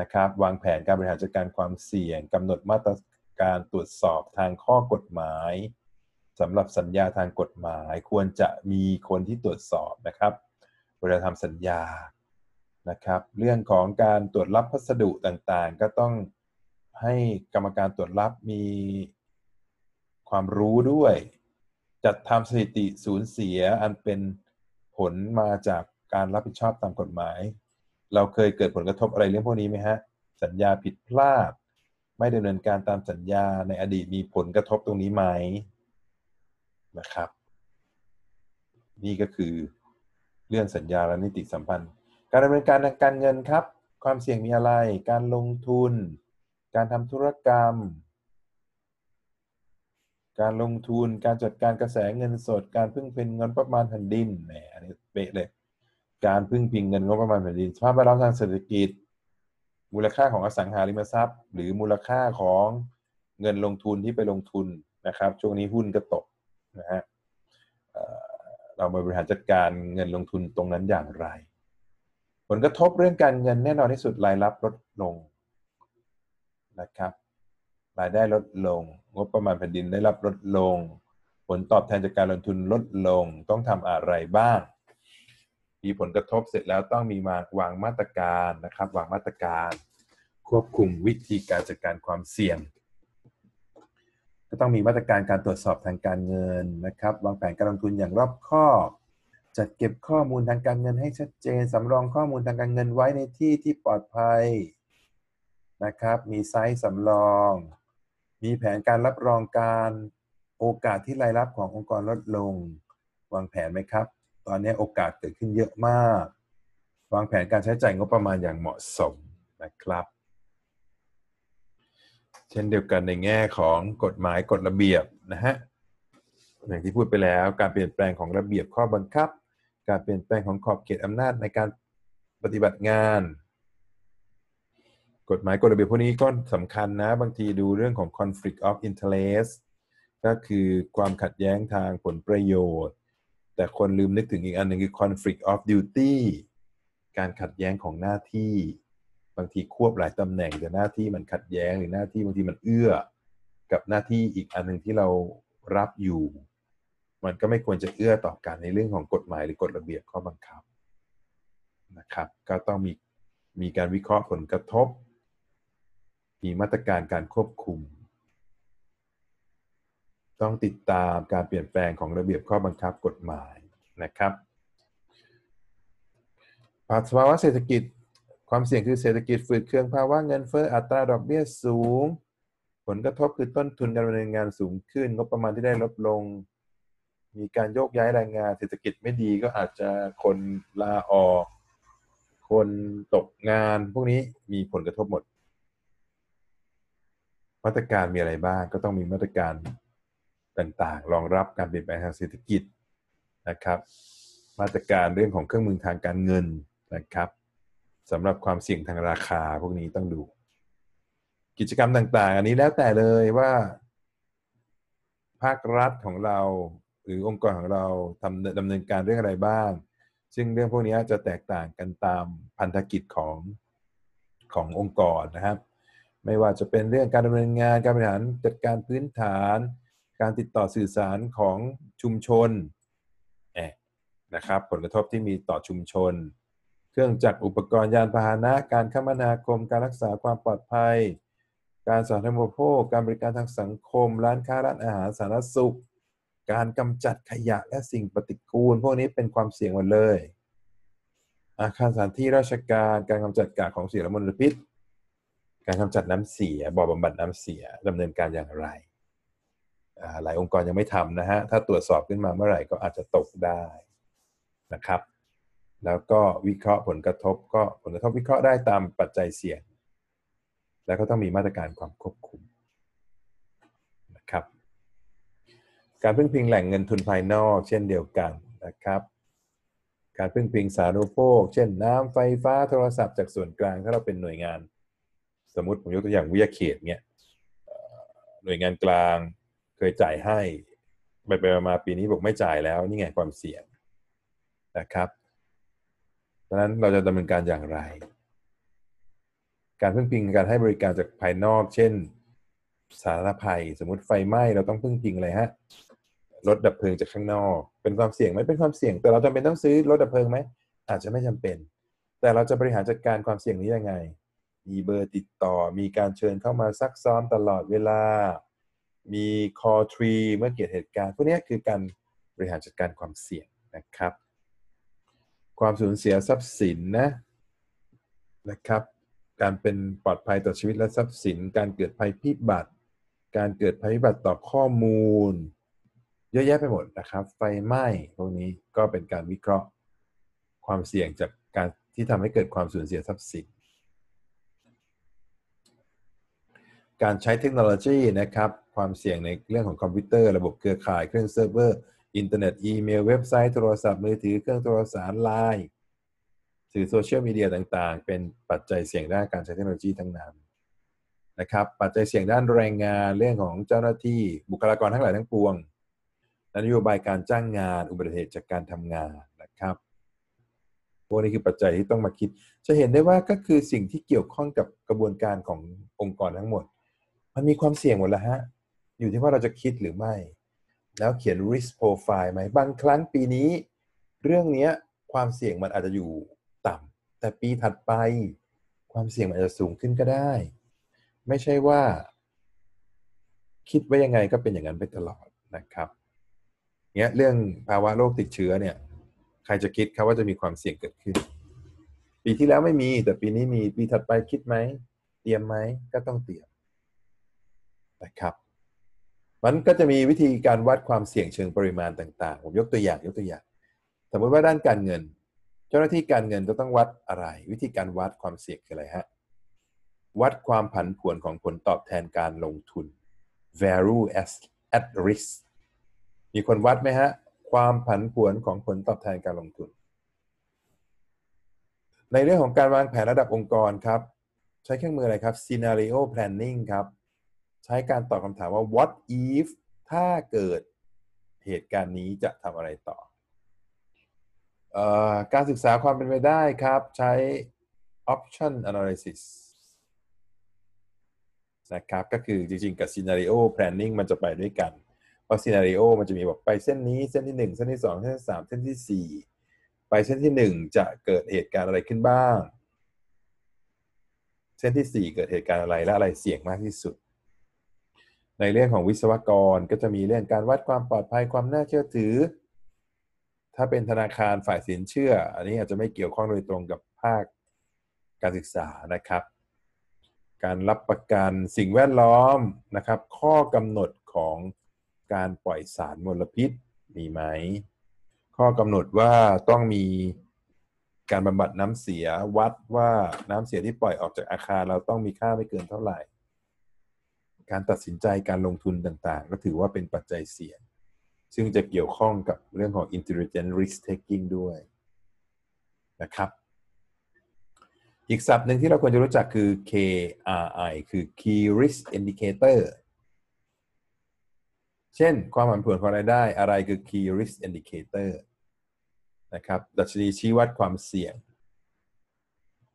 นะครับวางแผนการบริหารจัดการความเสี่ยงกำหนดมาตรการตรวจสอบทางข้อกฎหมายสำหรับสัญญาทางกฎหมายควรจะมีคนที่ตรวจสอบนะครับ เวลาทำสัญญานะครับ เรื่องของการตรวจรับพัสดุต่างๆ ก็ต้อง ให้กรรมการตรวจรับมีความรู้ด้วย จัดทำสถิติสูญเสียอันเป็นผลมาจากการรับผิดชอบตามกฎหมาย เราเคยเกิดผลกระทบอะไรเรื่องพวกนี้ไหมฮะ สัญญาผิดพลาด ไม่ดำเนินการตามสัญญาในอดีตมีผลกระทบตรงนี้ไหมนะครับ นี่ก็คือเรื่องสัญญาและนิติสัมพันธ์ การดำเนินการทางการเงินครับ ความเสี่ยงมีอะไร การลงทุน การทำธุรกรรม การลงทุน การจัดการกระแสเงินสด การพึ่งพิงเงินประมาณแผ่นดินแหมอันนี้เป๊ะเลย การพึ่งพิงเงินงบประมาณแผ่นดินสภาพแวดล้อมทางเศรษฐกิจ มูลค่าของอสังหาริมทรัพย์ หรือมูลค่าของเงินลงทุนที่ไปลงทุนนะครับ ช่วงนี้หุ้นก็ตกนะฮะเรามาบริหารจัดการเงินลงทุนตรงนั้นอย่างไร ผลกระทบเรื่องการเงินแน่นอนที่สุดรายรับลดลง นะครับรายได้ลดลง งบประมาณแผ่นดินได้รับลดลง ผลตอบแทนจากการลงทุนลดลงต้องทำอะไรบ้าง มีผลกระทบเสร็จแล้วต้องมีมาวางมาตรการนะครับวางมาตรการ ควบคุมวิธีการจัดการความเสี่ยง ก็ต้องมีมาตรการการตรวจสอบทางการเงินนะครับวางแผนการลงทุนอย่างรอบคอบจัดเก็บข้อมูลทางการเงินให้ชัดเจนสำรองข้อมูลทางการเงินไว้ในที่ที่ปลอดภัย นะครับ มีไซส์สำรอง มีแผนการรับรองการโอกาสที่รายรับขององค์กรลดลง วางแผนไหมครับ ตอนนี้โอกาสเกิดขึ้นเยอะมาก วางแผนการใช้จ่ายงบประมาณอย่างเหมาะสมนะครับ เช่นเดียวกันในแง่ของกฎหมายกฎระเบียบนะฮะอย่างที่พูดไปแล้วการเปลี่ยนแปลงของระเบียบข้อบังคับ การเปลี่ยนแปลงของขอบเขตอำนาจในการปฏิบัติงาน กฎหมายกฎระเบียบพวกนี้ก็สำคัญนะ บางทีดูเรื่องของ conflict of interest ก็คือความขัดแย้งทางผลประโยชน์ แต่คนลืมนึกถึงอีกอันหนึ่งคือ conflict of duty การขัดแย้งของหน้าที่ บางทีควบหลายตำแหน่งแต่หน้าที่มันขัดแย้งหรือหน้าที่บางทีมันเอื้อ กับหน้าที่อีกอันหนึ่งที่เรารับอยู่ มันก็ไม่ควรจะเอื้อต่อกันในเรื่องของกฎหมายหรือกฎระเบียบข้อบังคับนะครับ ก็ต้องมีมีการวิเคราะห์ผลกระทบ มีมาตรการการควบคุม ต้องติดตามการเปลี่ยนแปลงของระเบียบข้อบังคับกฎหมายนะครับภาวะเศรษฐกิจความเสี่ยงคือเศรษฐกิจฝืดเคืองภาวะเงินเฟ้ออัตราดอกเบี้ยสูง ผลกระทบคือต้นทุนการดำเนินงานสูงขึ้น งบประมาณที่ได้ลดลง มีการโยกย้ายแรงงาน เศรษฐกิจไม่ดีก็อาจจะคนลาออก คนตกงาน พวกนี้มีผลกระทบหมด มาตรการมีอะไรบ้าง ก็ต้องมีมาตรการต่างๆ รองรับการเปลี่ยนแปลงทางเศรษฐกิจนะครับ มาตรการเรื่องของเครื่องมือทางการเงินนะครับสำหรับความเสี่ยงทางราคาพวกนี้ต้องดู กิจกรรมต่างๆ อันนี้แล้วแต่เลยว่า ภาครัฐของเราหรือองค์กรของเราทำดำเนินการเรื่องอะไรบ้าง ซึ่งเรื่องพวกนี้จะแตกต่างกันตามพันธกิจของขององค์กรนะครับ ไม่ว่าจะเป็นเรื่องการดำเนินงานการบริหารจัดการพื้นฐาน การติดต่อสื่อสารของชุมชนนะครับผลกระทบที่มีต่อชุมชน เครื่องจักรอุปกรณ์ยานพาหนะ การคมนาคม การรักษาความปลอดภัย การสาธารณูปโภค การบริการทางสังคม ร้านค้าร้านอาหารสาธารณสุข การกำจัดขยะและสิ่งปฏิกูล พวกนี้เป็นความเสี่ยงหมดเลย อาคารสถานที่ราชการ การกำจัดกากของเสียและมลพิษ การกำจัดน้ำเสียบ่อบำบัดน้ำเสียดำเนินการอย่างไรหลายองค์กรยังไม่ทำนะฮะถ้าตรวจสอบขึ้นมาเมื่อไหร่ก็อาจจะตกได้นะครับ แล้วก็วิเคราะห์ผลกระทบก็ผลกระทบวิเคราะห์ได้ตามปัจจัยเสี่ยง แล้วก็ต้องมีมาตรการความควบคุมนะครับ การพึ่งพิงแหล่งเงินทุนภายนอกเช่นเดียวกันนะครับ การพึ่งพิงสาธารณูปโภค เช่นน้ำไฟฟ้าโทรศัพท์จากส่วนกลางถ้าเราเป็นหน่วยงาน สมมติผมยกตัวอย่างวิทยาเขตเนี่ยหน่วยงานกลางเคยจ่ายให้ไปไปมาปีนี้บอกไม่จ่ายแล้วนี่ไงความเสี่ยงนะครับดังนั้นเราจะดำเนินการอย่างไร การพึ่งพิงการให้บริการจากภายนอก เช่น สาธารณภัย สมมติไฟไหม้เราต้องพึ่งพิงอะไรฮะรถดับเพลิงจากข้างนอก เป็นความเสี่ยงไหมเป็นความเสี่ยง แต่เราจำเป็นต้องซื้อรถดับเพลิงไหมอาจจะไม่จำเป็น แต่เราจะบริหารจัดการความเสี่ยงนี้ยังไง มีเบอร์ติดต่อ มีการเชิญเข้ามาซักซ้อมตลอดเวลา มี call tree เมื่อเกิดเหตุการณ์ พวกนี้คือการบริหารจัดการความเสี่ยงนะครับ ความสูญเสียทรัพย์สินนะนะครับ การเป็นปลอดภัยต่อชีวิตและทรัพย์สิน การเกิดภัยพิบัติ การเกิดภัยพิบัติต่อข้อมูล เยอะแยะไปหมดนะครับ ไฟไหม้พวกนี้ก็เป็นการวิเคราะห์ ความเสี่ยงจากการที่ทำให้เกิดความสูญเสียทรัพย์สิน การใช้เทคโนโลยีนะครับความเสี่ยงในเรื่องของคอมพิวเตอร์ระบบเครือข่ายเครื่องเซิร์ฟเวอร์อินเทอร์เน็ตอีเมลเว็บไซต์โทรศัพท์มือถือเครื่องโทรศัพท์ไลน์สื่อโซเชียลมีเดียต่างๆ เป็นปัจจัยเสี่ยงด้านการใช้เทคโนโลยีทั้งนั้นนะครับปัจจัยเสี่ยงด้านแรงงานเรื่องของเจ้าหน้าที่บุคลากรทั้งหลายทั้งปวงนโยบายการจ้างงานอุบัติเหตุจากการทำงานนะครับพวกนี้คือปัจจัยที่ต้องมาคิด จะเห็นได้ว่าก็คือสิ่งที่เกี่ยวข้องกับกระบวนการขององค์กรทั้งหมด มันมีความเสี่ยงหมดแล้วฮะ อยู่ที่ว่าเราจะคิดหรือไม่ แล้วเขียน risk profile ไหม บางครั้งปีนี้ เรื่องนี้ความเสี่ยงมันอาจจะอยู่ต่ำ แต่ปีถัดไป ความเสี่ยงมันอาจจะสูงขึ้นก็ได้ ไม่ใช่ว่า คิดไว่ายังไงก็เป็นอย่างนั้นไปตลอดนะครับเนี้ยเรื่องภาวะโรคติดเชื้อเนี่ย ใครจะคิดครับว่าจะมีความเสี่ยงเกิดขึ้น ปีที่แล้วไม่มี แต่ปีนี้มีปีถัดไปคิดไหม เตรียมไหมก็ต้องเตรียม นะครับมันก็จะมีวิธีการวัดความเสี่ยงเชิงปริมาณต่างๆ ผมยกตัวอย่างยกตัวอย่าง สมมติว่าด้านการเงิน เจ้าหน้าที่การเงินจะต้องวัดอะไร วิธีการวัดความเสี่ยงคืออะไรฮะวัดความผันผวนของผลตอบแทนการลงทุน value as at risk มีคนวัดไหมฮะ ความผันผวนของผลตอบแทนการลงทุน ในเรื่องของการวางแผนระดับองค์กรครับ ใช้เครื่องมืออะไรครับ scenario planning ครับ ใช้การตอบคำถามว่า what if ถ้าเกิดเหตุการณ์นี้จะทำอะไรต่ออการศึกษาความเป็นไปได้ครับ ใช้ option analysis นะครับก็คือจริงๆ กับ scenario planning มันจะไปด้วยกัน เพราะ scenario มันจะมีบอกไปเส้นนี้เส้นที่ 1 เส้นที่ 2 เส้นที่ 3 เส้นที่ 4 ไปเส้นที่ 1 จะเกิดเหตุการณ์อะไรขึ้นบ้าง เส้นที่ 4 เกิดเหตุการณ์อะไรและอะไรเสี่ยงมากที่สุด ในเรื่องของวิศวกรก็จะมีเรื่องการวัดความปลอดภัยความน่าเชื่อถือ ถ้าเป็นธนาคารฝ่ายสินเชื่อ อันนี้อาจจะไม่เกี่ยวข้องโดยตรงกับภาคการศึกษานะครับ การรับประกันสิ่งแวดล้อมนะครับ ข้อกำหนดของการปล่อยสารมลพิษมีไหม ข้อกำหนดว่าต้องมีการบำบัดน้ำเสียวัดว่าน้ำเสียที่ปล่อยออกจากอาคาร เราต้องมีค่าไม่เกินเท่าไหร่ การตัดสินใจการลงทุนต่างๆ ก็ถือว่าเป็นปัจจัยเสี่ยง ซึ่งจะเกี่ยวข้องกับเรื่องของ intelligent risk taking ด้วยนะครับ อีกศัพท์หนึ่งที่เราควรจะรู้จักคือ KRI คือ Key Risk Indicator เช่น ความผันผวนของรายได้อะไรคือ key risk indicator นะครับ ดัชนีชี้วัดความเสี่ยง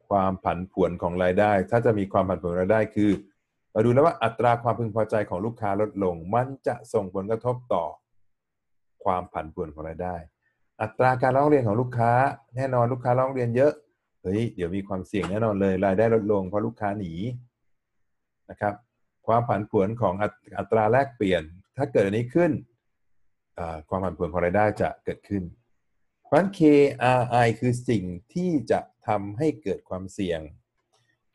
ความผันผวนของรายได้ ถ้าจะมีความผันผวนรายได้คือ เราดูแล้วว่าอัตราความพึงพอใจของลูกค้าลดลง มันจะส่งผลกระทบต่อ ความผันผวนของรายได้ อัตราการร้องเรียนของลูกค้า แน่นอนลูกค้าร้องเรียนเยอะเฮ้ยเดี๋ยวมีความเสี่ยงแน่นอนเลยรายได้ลดลงเพราะลูกค้าหนีนะครับความผันผวนของอัตราแลกเปลี่ยน ถ้าเกิดอันนี้ขึ้นความผันผวนของรายได้จะเกิดขึ้นเพราะฉะนั้น KRI คือสิ่งที่จะทำให้เกิดความเสี่ยง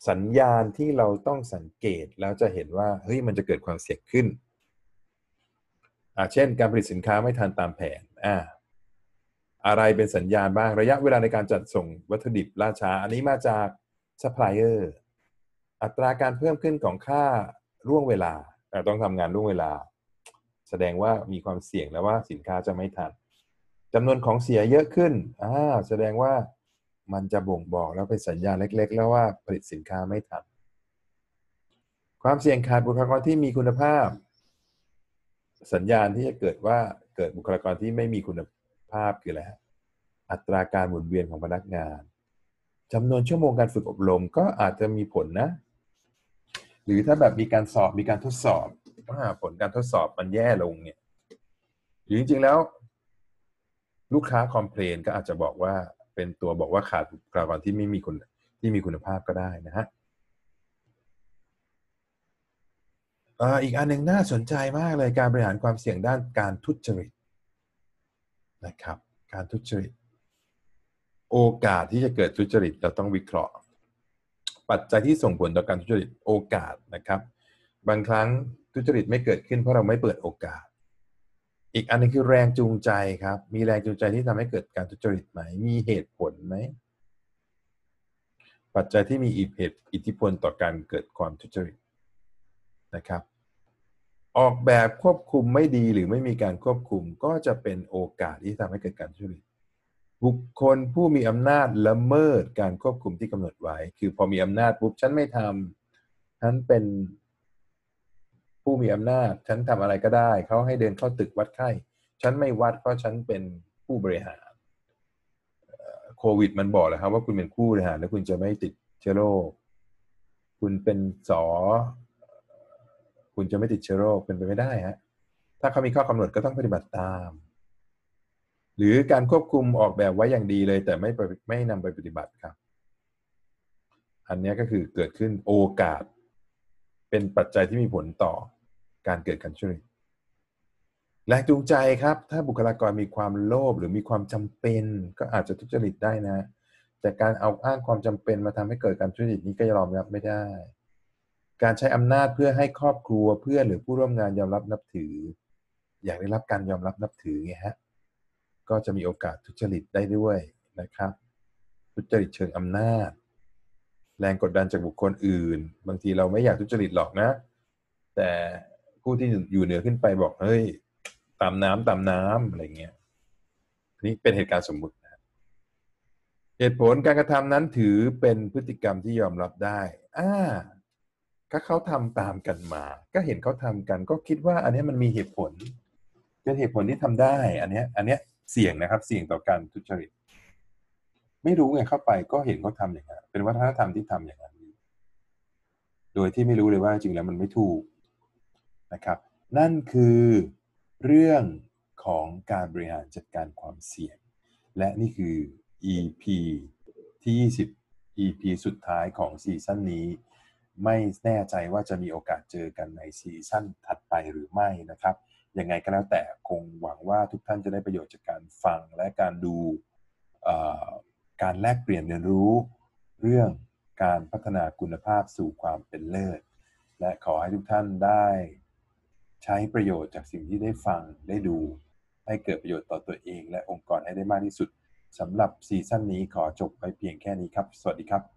สัญญาณที่เราต้องสังเกตแล้วจะเห็นว่าเฮ้ยมันจะเกิดความเสี่ยงขึ้นอ่าเช่น การผลิตสินค้าไม่ทันตามแผนอ่าอะไรเป็นสัญญาณบ้างระยะเวลาในการจัดส่งวัตถุดิบล่าช้า อันนี้มาจากซัพพลายเออร์อัตราการเพิ่มขึ้นของค่าล่วงเวลาต้องทำงานล่วงเวลา แสดงว่ามีความเสี่ยงแล้วว่าสินค้าจะไม่ทันจำนวนของเสียเยอะขึ้นอ่าแสดงว่า มันจะบ่งบอกแล้วเป็นสัญญาณเล็ก ๆ แล้วว่าผลิตสินค้าไม่ทัน ความเสี่ยงขาดบุคลากรที่มีคุณภาพ สัญญาณที่จะเกิดว่าเกิดบุคลากรที่ไม่มีคุณภาพคืออะไรอัตราการหมุนเวียนของพนักงานจำนวนชั่วโมงการฝึกอบรมก็อาจจะมีผลนะ หรือถ้าแบบมีการสอบมีการทดสอบว่าผลการทดสอบมันแย่ลงเนี่ยหรือจริงๆแล้ว ลูกค้าคอมเพลนก็อาจจะบอกว่า เป็นตัวบอกว่าขาดบุคลากรที่ไม่มีคุณที่มีคุณภาพก็ได้นะฮะอีกอันหนึ่งน่าสนใจมากเลยการบริหารความเสี่ยงด้านการทุจริตนะครับการทุจริต โอกาสที่จะเกิดทุจริตเราต้องวิเคราะห์ ปัจจัยที่ส่งผลต่อการทุจริตโอกาสนะครับ บางครั้งทุจริตไม่เกิดขึ้นเพราะเราไม่เปิดโอกาส อีกอันนึงคือแรงจูงใจครับ มีแรงจูงใจที่ทำให้เกิดการทุจริตไหม มีเหตุผลไหม ปัจจัยที่มีอิทธิพลต่อการเกิดความทุจริตนะครับ ออกแบบควบคุมไม่ดีหรือไม่มีการควบคุมก็จะเป็นโอกาสที่ทำให้เกิดการทุจริต บุคคลผู้มีอำนาจละเมิดการควบคุมที่กำหนดไว้ คือพอมีอำนาจปุ๊บฉันไม่ทำฉันเป็น ผู้มีอำนาจ ฉันทำอะไรก็ได้ เขาให้เดินเข้าตึกวัดไข้ ฉันไม่วัดเพราะฉันเป็นผู้บริหารโควิด มันบอกแล้วครับว่าคุณเป็นผู้บริหารแล้วคุณจะไม่ติดเชื้อโรคคุณเป็นสอ คุณจะไม่ติดเชื้อโรคเป็นไปไม่ได้ฮะถ้าเขามีข้อกำหนดก็ต้องปฏิบัติตาม หรือการควบคุมออกแบบไว้อย่างดีเลย แต่ไม่ไม่นำไปปฏิบัติครับ อันนี้ก็คือเกิดขึ้นโอกาส เป็นปัจจัยที่มีผลต่อ การเกิดการช่วยแรงจูงใจครับ ถ้าบุคลากรมีความโลภหรือมีความจำเป็น ก็อาจจะทุจริตได้นะ แต่การเอาอ้างความจำเป็นมาทำให้เกิดการทุจริตนี้ก็ยอมรับไม่ได้ การใช้อำนาจเพื่อให้ครอบครัวเพื่อนหรือผู้ร่วมงานยอมรับนับถือ อยากได้รับการยอมรับนับถือไงฮะก็จะมีโอกาสทุจริตได้ด้วยนะครับ ทุจริตเชิงอำนาจ แรงกดดันจากบุคคลอื่น บางทีเราไม่อยากทุจริตหรอกนะ แต่ ผู้ที่อยู่เหนือขึ้นไปบอกเฮ้ยตามน้ำตามน้ำอะไรเงี้ยนี่เป็นเหตุการณ์สมมุตินะเหตุผลการกระทำนั้นถือเป็นพฤติกรรมที่ยอมรับได้อ่าก็เขาทำตามกันมา ก็เห็นเขาทำกัน ก็คิดว่า อันนี้มันมีเหตุผลเป็นเหตุผลที่ทำได้ อันนี้อันนี้เสี่ยงนะครับ เสี่ยงต่อการทุจริต ไม่รู้ไงเข้าไปก็เห็นเขาทาอย่างนั้นเป็นวัฒนธรรมที่ทำอย่างนั้นโดยที่ไม่รู้เลยว่าจริงแล้วมันไม่ถูก นะครับนั่นคือเรื่องของการบริหารจัดการความเสี่ยง และนี่คือ EP ที่ 20 EP สุดท้ายของซีซั่นนี้ ไม่แน่ใจว่าจะมีโอกาสเจอกันในซีซั่นถัดไปหรือไม่นะครับยังไงก็แล้วแต่คงหวังว่าทุกท่านจะได้ประโยชน์จากการฟังและการดูการแลกเปลี่ยนเรียนรู้ เรื่องการพัฒนาคุณภาพสู่ความเป็นเลิศ และขอให้ทุกท่านได้ ใช้ประโยชน์จากสิ่งที่ได้ฟังได้ดู ให้เกิดประโยชน์ต่อตัวเอง และองค์กรให้ได้มากที่สุดสำหรับซีซั่นนี้ขอจบไปเพียงแค่นี้ครับ สวัสดีครับ